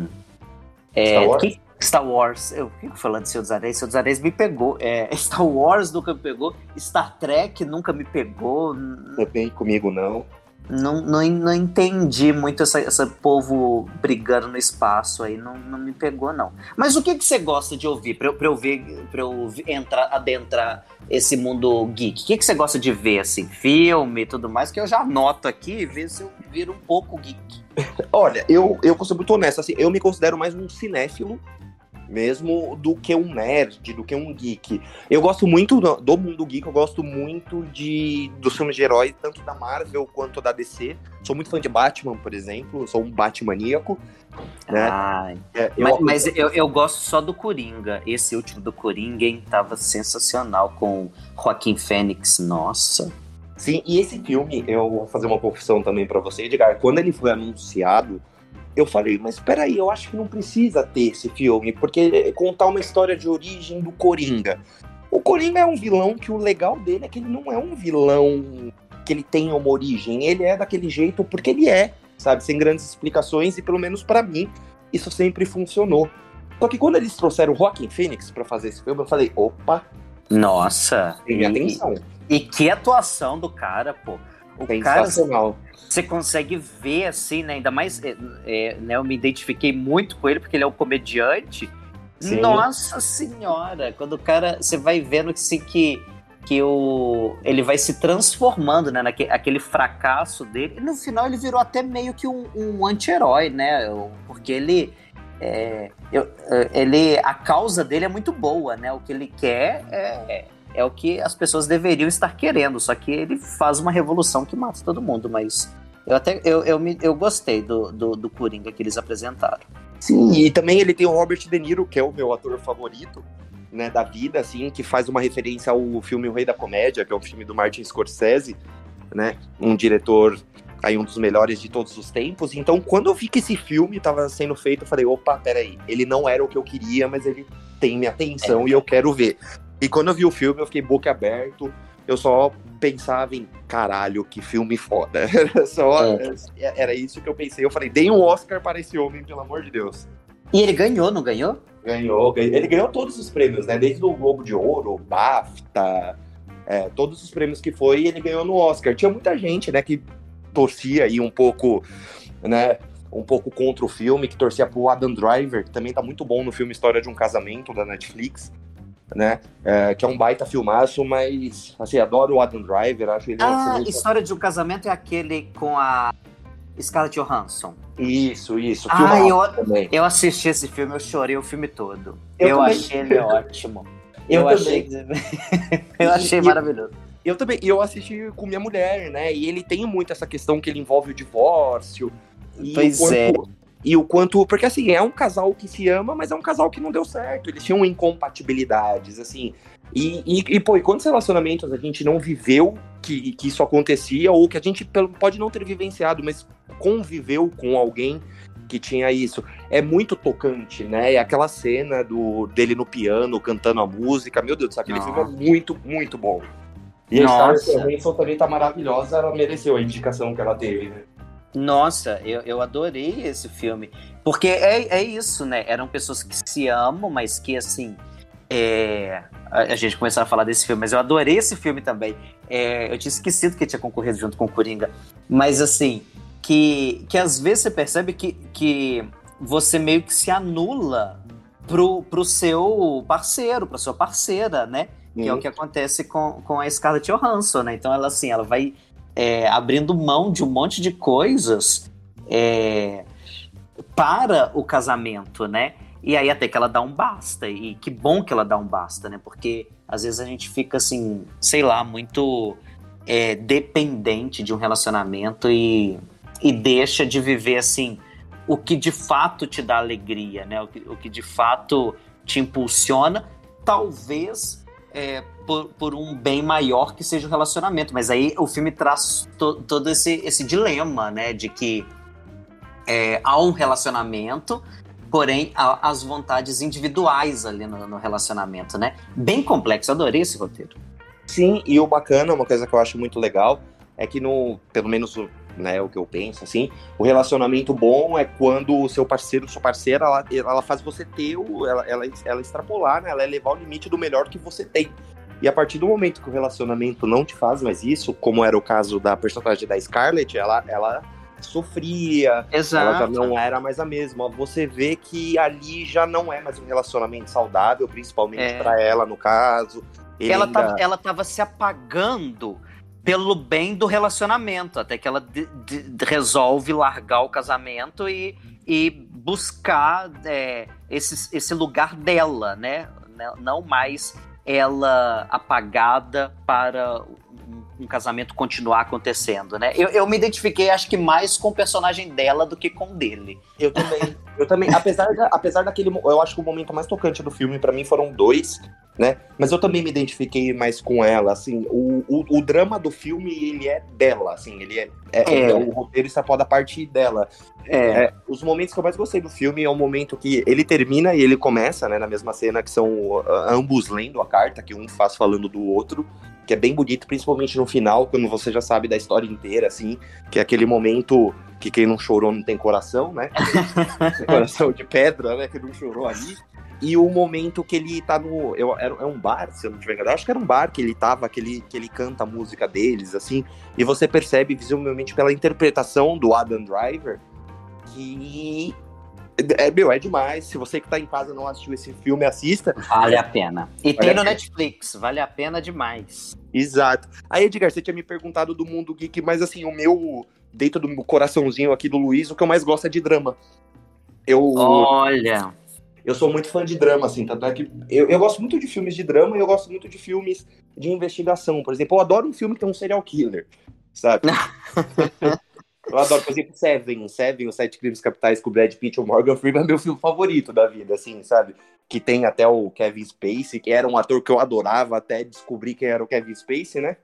B: é, Star Wars? Que, Star Wars, eu fico falando de Senhor dos Anéis, Senhor dos Anéis me pegou. É, Star Wars nunca me pegou, Star Trek nunca me pegou.
A: Também comigo não.
B: Não, não, não entendi muito essa, esse povo brigando no espaço aí, não, não me pegou, não. Mas o que, que você gosta de ouvir pra eu, pra eu ver, pra eu entrar, adentrar esse mundo geek? O que, que você gosta de ver, assim, filme e tudo mais, que eu já anoto aqui e ver se eu viro um pouco geek.
A: Olha, eu, eu vou ser muito honesto, assim, eu me considero mais um cinéfilo mesmo do que um nerd, do que um geek. Eu gosto muito do, do mundo geek, eu gosto muito de dos filmes de heróis, tanto da Marvel quanto da DC. Sou muito fã de Batman, por exemplo, sou um Batmaníaco. Né?
B: Ah, é, eu, mas, mas eu, eu, gosto só do Coringa. Esse último do Coringa hein, tava sensacional com Joaquim Fênix, nossa.
A: Sim, e esse filme, eu vou fazer uma confissão também para você, Edgar. Quando ele foi anunciado, eu falei, mas peraí, eu acho que não precisa ter esse filme, porque contar uma história de origem do Coringa. O Coringa é um vilão que o legal dele é que ele não é um vilão que ele tenha uma origem, ele é daquele jeito porque ele é, sabe, sem grandes explicações, e pelo menos para mim, isso sempre funcionou. Só que quando eles trouxeram o Joaquin Phoenix para fazer esse filme, eu falei, opa.
B: Nossa.
A: Tem atenção.
B: E que atuação do cara, pô. O Sensacional. Cara, você consegue ver, assim, né? Ainda mais, é, é, né? Eu me identifiquei muito com ele, porque ele é um comediante. Sim. Nossa senhora! Quando o cara, você vai vendo assim, que, que o, ele vai se transformando, né? Naquele aquele fracasso dele. E no final ele virou até meio que um, um anti-herói, né? Porque ele... É, eu, é, ele, a causa dele é muito boa, né? O que ele quer é, é o que as pessoas deveriam estar querendo, só que ele faz uma revolução que mata todo mundo, mas eu até eu, eu, me, eu gostei do, do, do Coringa que eles apresentaram.
A: Sim, e também ele tem o Robert De Niro, que é o meu ator favorito, né, da vida, assim, que faz uma referência ao filme O Rei da Comédia, que é um filme do Martin Scorsese, né, um diretor aí um dos melhores de todos os tempos. Então, quando eu vi que esse filme estava sendo feito, eu falei, opa, peraí, ele não era o que eu queria, mas ele tem minha atenção é. e eu quero ver. E quando eu vi o filme, eu fiquei boca aberto. Eu só pensava em caralho, que filme foda. Era só. É. Era isso que eu pensei. Eu falei, dei um Oscar para esse homem, pelo amor de Deus.
B: E ele ganhou, não ganhou?
A: Ganhou, Ele ganhou todos os prêmios, né? Desde o Globo de Ouro, BAFTA, é, todos os prêmios que foi, ele ganhou no Oscar. Tinha muita gente, né, que torcia aí um pouco, né? Um pouco contra o filme, que torcia pro Adam Driver, que também tá muito bom no filme História de um Casamento da Netflix né? É, que é um baita filmaço, mas assim, adoro o Adam Driver, acho ele
B: Ah, História de um Casamento é aquele com a Scarlett Johansson.
A: Isso, isso.
B: Ah, eu, também. eu assisti esse filme, eu chorei o filme todo. Eu, eu achei ele ótimo. Eu, eu achei, eu achei e, maravilhoso.
A: Eu também, eu assisti com minha mulher, né? E ele tem muito essa questão que ele envolve o divórcio.
B: pois é.
A: E o quanto. Porque assim, é um casal que se ama, mas é um casal que não deu certo. Eles tinham incompatibilidades, assim. E, e, e pô, e quantos relacionamentos a gente não viveu que, que isso acontecia, ou que a gente pode não ter vivenciado, mas conviveu com alguém que tinha isso. É muito tocante, né? E aquela cena do, dele no piano, cantando a música, meu Deus do céu, aquele Nossa. filme é muito, muito bom. E Nossa. a Scarlett também tá maravilhosa, ela mereceu a indicação que ela teve, né?
B: Nossa, eu, eu adorei esse filme. Porque é, é isso, né? Eram pessoas que se amam, mas que, assim. É... A gente começou a falar desse filme, mas eu adorei esse filme também. É... Eu tinha esquecido que tinha concorrido junto com o Coringa. Mas, assim, que, que às vezes você percebe que, que você meio que se anula pro, pro seu parceiro, pra sua parceira, né? Que é o uhum. que acontece com, com a Scarlett Johansson, né? Então ela assim, ela vai é, abrindo mão de um monte de coisas é, para o casamento, né? E aí até que ela dá um basta. E que bom que ela dá um basta, né? Porque às vezes a gente fica assim, sei lá, muito é, dependente de um relacionamento e, e deixa de viver assim o que de fato te dá alegria, né? O que, o que de fato te impulsiona, talvez é, por, por, um bem maior que seja o relacionamento. Mas aí o filme traz to, todo esse, esse dilema, né? De que é, há um relacionamento, porém há as vontades individuais ali no, no relacionamento, né? Bem complexo, adorei esse roteiro.
A: Sim, e o bacana, uma coisa que eu acho muito legal, é que no, pelo menos né, o que eu penso, assim, o relacionamento bom é quando o seu parceiro, sua parceira, ela, ela faz você ter, o, ela, ela, ela extrapolar, né, ela elevar o limite do melhor que você tem. E a partir do momento que o relacionamento não te faz mais isso, como era o caso da personagem da Scarlett, ela, ela sofria,
B: Exato.
A: ela já não era mais a mesma. Você vê que ali já não é mais um relacionamento saudável, principalmente é. para ela, no caso.
B: ela, ainda... tava, ela tava se apagando pelo bem do relacionamento, até que ela de, de, resolve largar o casamento e, e buscar é, esse, esse lugar dela, né? Não mais ela apagada para um, um casamento continuar acontecendo, né? Eu, eu, me identifiquei, acho que mais com o personagem dela do que com dele.
A: Eu também. Eu também, apesar, da, apesar daquele. Eu acho que o momento mais tocante do filme, para mim, foram dois né? Mas eu também me identifiquei mais com ela, assim, o, o, o drama do filme, ele é dela, assim, ele é, é, é. o roteiro está pode a partir dela. É. é. Os momentos que eu mais gostei do filme é o momento que ele termina e ele começa, né, na mesma cena, que são uh, ambos lendo a carta, que um faz falando do outro, que é bem bonito, principalmente no final, quando você já sabe da história inteira, assim, que é aquele momento que quem não chorou não tem coração, né? coração de pedra, né? Que não chorou ali. E o momento que ele tá no. Eu, é, é um bar, se eu não tiver enganado. Acho que era um bar que ele tava, que ele, que ele canta a música deles, assim. E você percebe visivelmente pela interpretação do Adam Driver que. É, meu, é demais. Se você que tá em casa não assistiu esse filme, assista.
B: Vale a pena. E vale tem no Netflix, vale a pena demais.
A: Exato. Aí, Edgar, você tinha me perguntado do mundo geek, mas assim, o meu, dentro do coraçãozinho aqui do Luiz, o que eu mais gosto é de drama.
B: Eu. Olha
A: eu sou muito fã de drama, assim, tanto é que eu, eu gosto muito de filmes de drama e eu gosto muito de filmes de investigação. Por exemplo, eu adoro um filme que tem um serial killer, sabe? eu adoro, por exemplo, Seven, Seven, Os Sete Crimes Capitais com o Brad Pitt e o Morgan Freeman é meu filme favorito da vida, assim, sabe? Que tem até o Kevin Spacey, que era um ator que eu adorava até descobrir quem era o Kevin Spacey, né?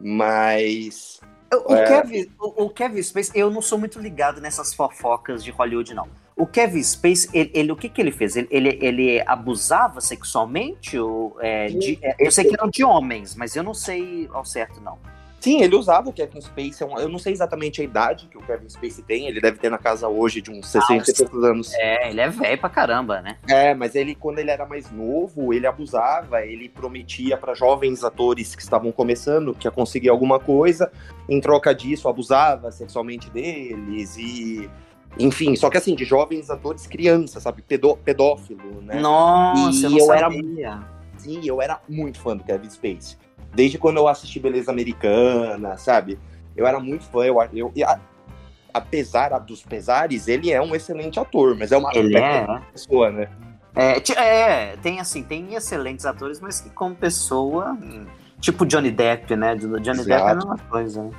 A: Mas...
B: O, é... Kevin, o, o Kevin Spacey, eu não sou muito ligado nessas fofocas de Hollywood, não. O Kevin Space, ele, ele, o que, que ele fez? Ele, ele, ele abusava sexualmente? Ou, é, de, é, eu sei que eram de homens, mas eu não sei ao certo, não.
A: Sim, ele usava o Kevin Space. É eu não sei exatamente a idade que o Kevin Space tem. Ele deve ter na casa hoje de uns 60 e poucos anos.
B: É, ele é velho pra caramba, né?
A: É, mas ele, quando ele era mais novo, ele abusava. Ele prometia para jovens atores que estavam começando que ia conseguir alguma coisa. Em troca disso, abusava sexualmente deles e enfim, só que assim, de jovens atores crianças, sabe? Pedó pedófilo, né?
B: Nossa, e eu, eu era
A: Sim, eu era muito fã do Kevin Spacey. Desde quando eu assisti Beleza Americana, sabe? Eu era muito fã, eu, eu, a, apesar dos pesares, ele é um excelente ator, mas é uma
B: ele é.
A: pessoa, né?
B: É, é, tem assim, tem excelentes atores, mas que como pessoa, hum, tipo Johnny Depp, né? Johnny Exato. Depp é a mesma coisa.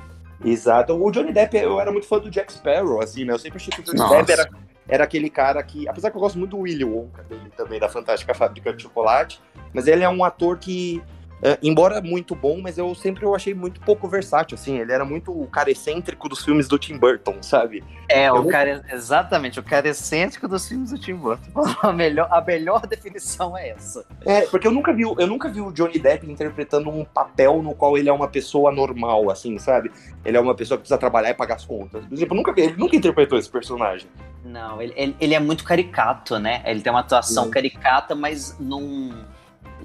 A: Exato. O Johnny Depp, eu era muito fã do Jack Sparrow, assim, né? Eu sempre achei que o Johnny Nossa. Depp era, era aquele cara que, apesar que eu gosto muito do Willy Wonka dele também, da Fantástica Fábrica de Chocolate, mas ele é um ator que Uh, embora muito bom, mas eu sempre eu achei muito pouco versátil, assim, ele era muito o cara excêntrico dos filmes do Tim Burton, sabe?
B: É,
A: eu
B: o cara, exatamente, o cara excêntrico dos filmes do Tim Burton. A melhor, a melhor definição é essa.
A: É, porque eu nunca vi, eu nunca vi o Johnny Depp interpretando um papel no qual ele é uma pessoa normal, assim, sabe? Ele é uma pessoa que precisa trabalhar e pagar as contas. Por exemplo, nunca ele nunca interpretou esse personagem.
B: Não, ele, ele, ele é muito caricato, né? Ele tem uma atuação Sim. caricata, mas num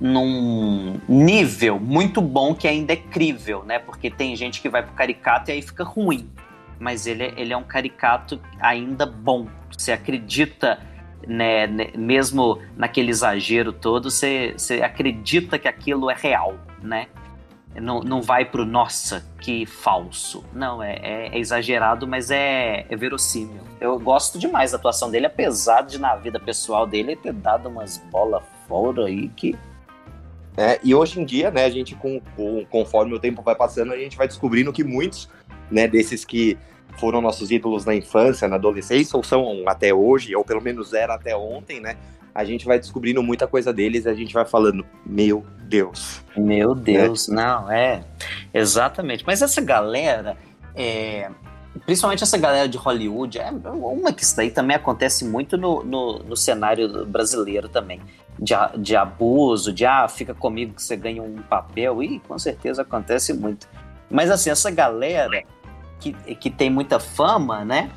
B: num nível muito bom que ainda é crível, né? Porque tem gente que vai pro caricato e aí fica ruim. Mas ele, é, ele é um caricato ainda bom. Você acredita, né, mesmo naquele exagero todo, você, você acredita que aquilo é real, né? Não, não vai pro nossa, que falso. Não, é, é, é exagerado, mas é, é verossímil. Eu gosto demais da atuação dele, apesar de na vida pessoal dele ter dado umas bolas fora aí que
A: é, e hoje em dia, né, a gente, com, com, conforme o tempo vai passando, a gente vai descobrindo que muitos né, desses que foram nossos ídolos na infância, na adolescência, ou são até hoje, ou pelo menos era até ontem, né? A gente vai descobrindo muita coisa deles e a gente vai falando, meu Deus.
B: Meu Deus, né? não, é. Exatamente. Mas essa galera, é, principalmente essa galera de Hollywood, é uma que isso daí também acontece muito no, no, no cenário brasileiro também de, de abuso, de ah, fica comigo que você ganha um papel, e com certeza acontece muito. Mas assim, essa galera que, que tem muita fama, né?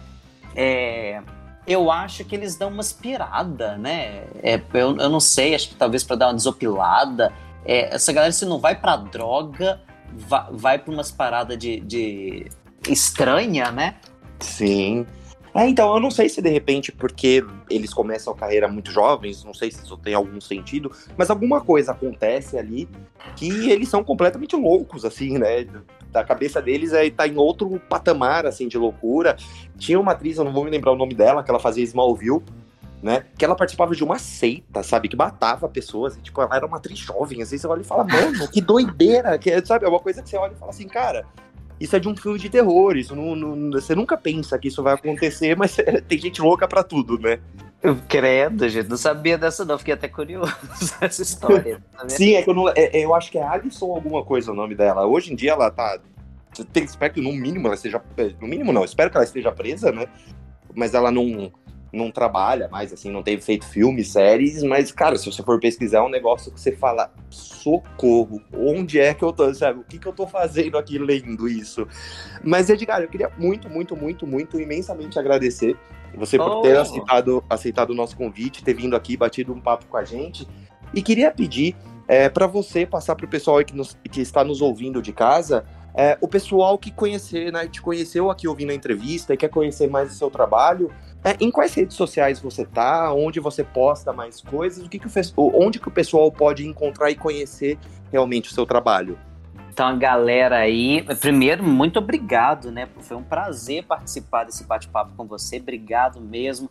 B: É, eu acho que eles dão uma aspirada, né? É, eu, eu não sei, acho que talvez para dar uma desopilada. É, essa galera, se não vai pra droga, vai, vai pra umas paradas de, de estranha, né?
A: Sim. É, então, eu não sei se de repente, porque eles começam a carreira muito jovens, não sei se isso tem algum sentido, mas alguma coisa acontece ali que eles são completamente loucos, assim, né? Da cabeça deles é tá em outro patamar, assim, de loucura. Tinha uma atriz, eu não vou me lembrar o nome dela, que ela fazia Smallville, né? Que ela participava de uma seita, sabe? Que matava pessoas. E, tipo, ela era uma atriz jovem. Às vezes você olha e fala, mano, que doideira. Que, sabe? É uma coisa que você olha e fala assim, cara, isso é de um filme de terror, isso não, não, você nunca pensa que isso vai acontecer, mas tem gente louca para tudo, né?
B: Eu credo, gente, não sabia dessa não, fiquei até curioso essa história.
A: Tá Sim, é que eu, não, é, é, eu acho que é Alison alguma coisa o nome dela. Hoje em dia ela tá, tem, espero que no mínimo ela esteja, no mínimo não, espero que ela esteja presa, né? Mas ela não, não trabalha mais, assim, não teve feito filmes, séries, mas, cara, se você for pesquisar, é um negócio que você fala, socorro, onde é que eu tô, sabe? O que que eu tô fazendo aqui lendo isso? Mas, Edgar, eu queria muito, muito, muito, muito, imensamente agradecer você por oh. ter aceitado, aceitado o nosso convite, ter vindo aqui, batido um papo com a gente, e queria pedir é, para você passar para o pessoal que, nos, que está nos ouvindo de casa, é, o pessoal que conhecer, né, te conheceu aqui ouvindo a entrevista e quer conhecer mais o seu trabalho, é, em quais redes sociais você tá? Onde você posta mais coisas? O que que o, onde que o pessoal pode encontrar e conhecer realmente o seu trabalho?
B: Então, a galera aí, primeiro, muito obrigado, né? Foi um prazer participar desse bate-papo com você. Obrigado mesmo.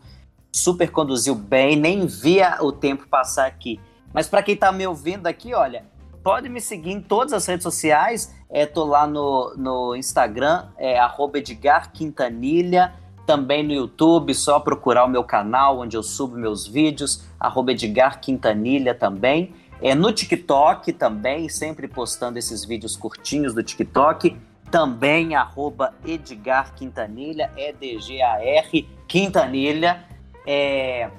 B: Super conduziu bem, nem via o tempo passar aqui. Mas para quem está me ouvindo aqui, olha, pode me seguir em todas as redes sociais. É, tô lá no, no Instagram, é Edgar Quintanilha também no YouTube, só procurar o meu canal onde eu subo meus vídeos, arroba Edgar Quintanilha também. É no TikTok também, sempre postando esses vídeos curtinhos do TikTok. Também arroba Edgar Quintanilha, E-D-G-A-R Quintanilha. É,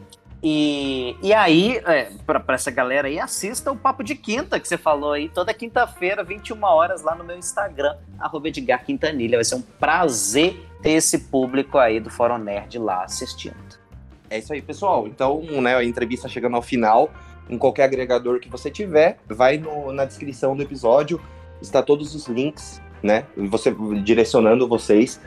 B: e, e aí, é, para essa galera aí, assista o Papo de Quinta que você falou aí, toda quinta-feira, 21 horas, lá no meu Instagram, arroba Edgar Quintanilha. Vai ser um prazer ter esse público aí do Fórum Nerd lá assistindo.
A: É isso aí, pessoal. Então, né, a entrevista chegando ao final, em qualquer agregador que você tiver, vai no, na descrição do episódio, está todos os links, né? Você direcionando vocês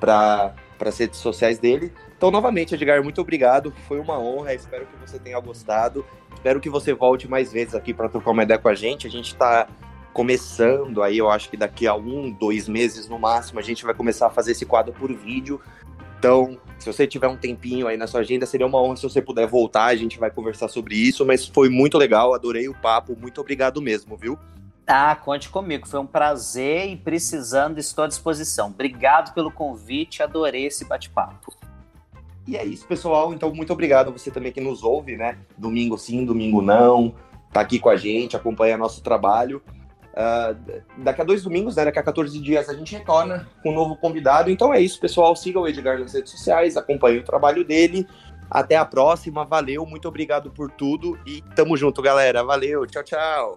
A: para as redes sociais dele. Então, novamente, Edgar, muito obrigado. Foi uma honra. Espero que você tenha gostado. Espero que você volte mais vezes aqui para trocar uma ideia com a gente. A gente está começando aí, eu acho que daqui a um, dois meses no máximo, a gente vai começar a fazer esse quadro por vídeo. Então, se você tiver um tempinho aí na sua agenda, seria uma honra se você puder voltar, a gente vai conversar sobre isso, mas foi muito legal, adorei o papo, muito obrigado mesmo, viu?
B: Ah, conte comigo, foi um prazer e precisando, estou à disposição. Obrigado pelo convite, adorei esse bate-papo.
A: E é isso, pessoal. Então, muito obrigado a você também que nos ouve, né? Domingo sim, domingo não. Tá aqui com a gente, acompanha nosso trabalho. Uh, daqui a dois domingos, né, daqui a 14 dias, a gente retorna com um novo convidado. Então é isso, pessoal. Siga o Edgar nas redes sociais, acompanhe o trabalho dele. Até a próxima, valeu, muito obrigado por tudo e tamo junto, galera. Valeu, tchau, tchau.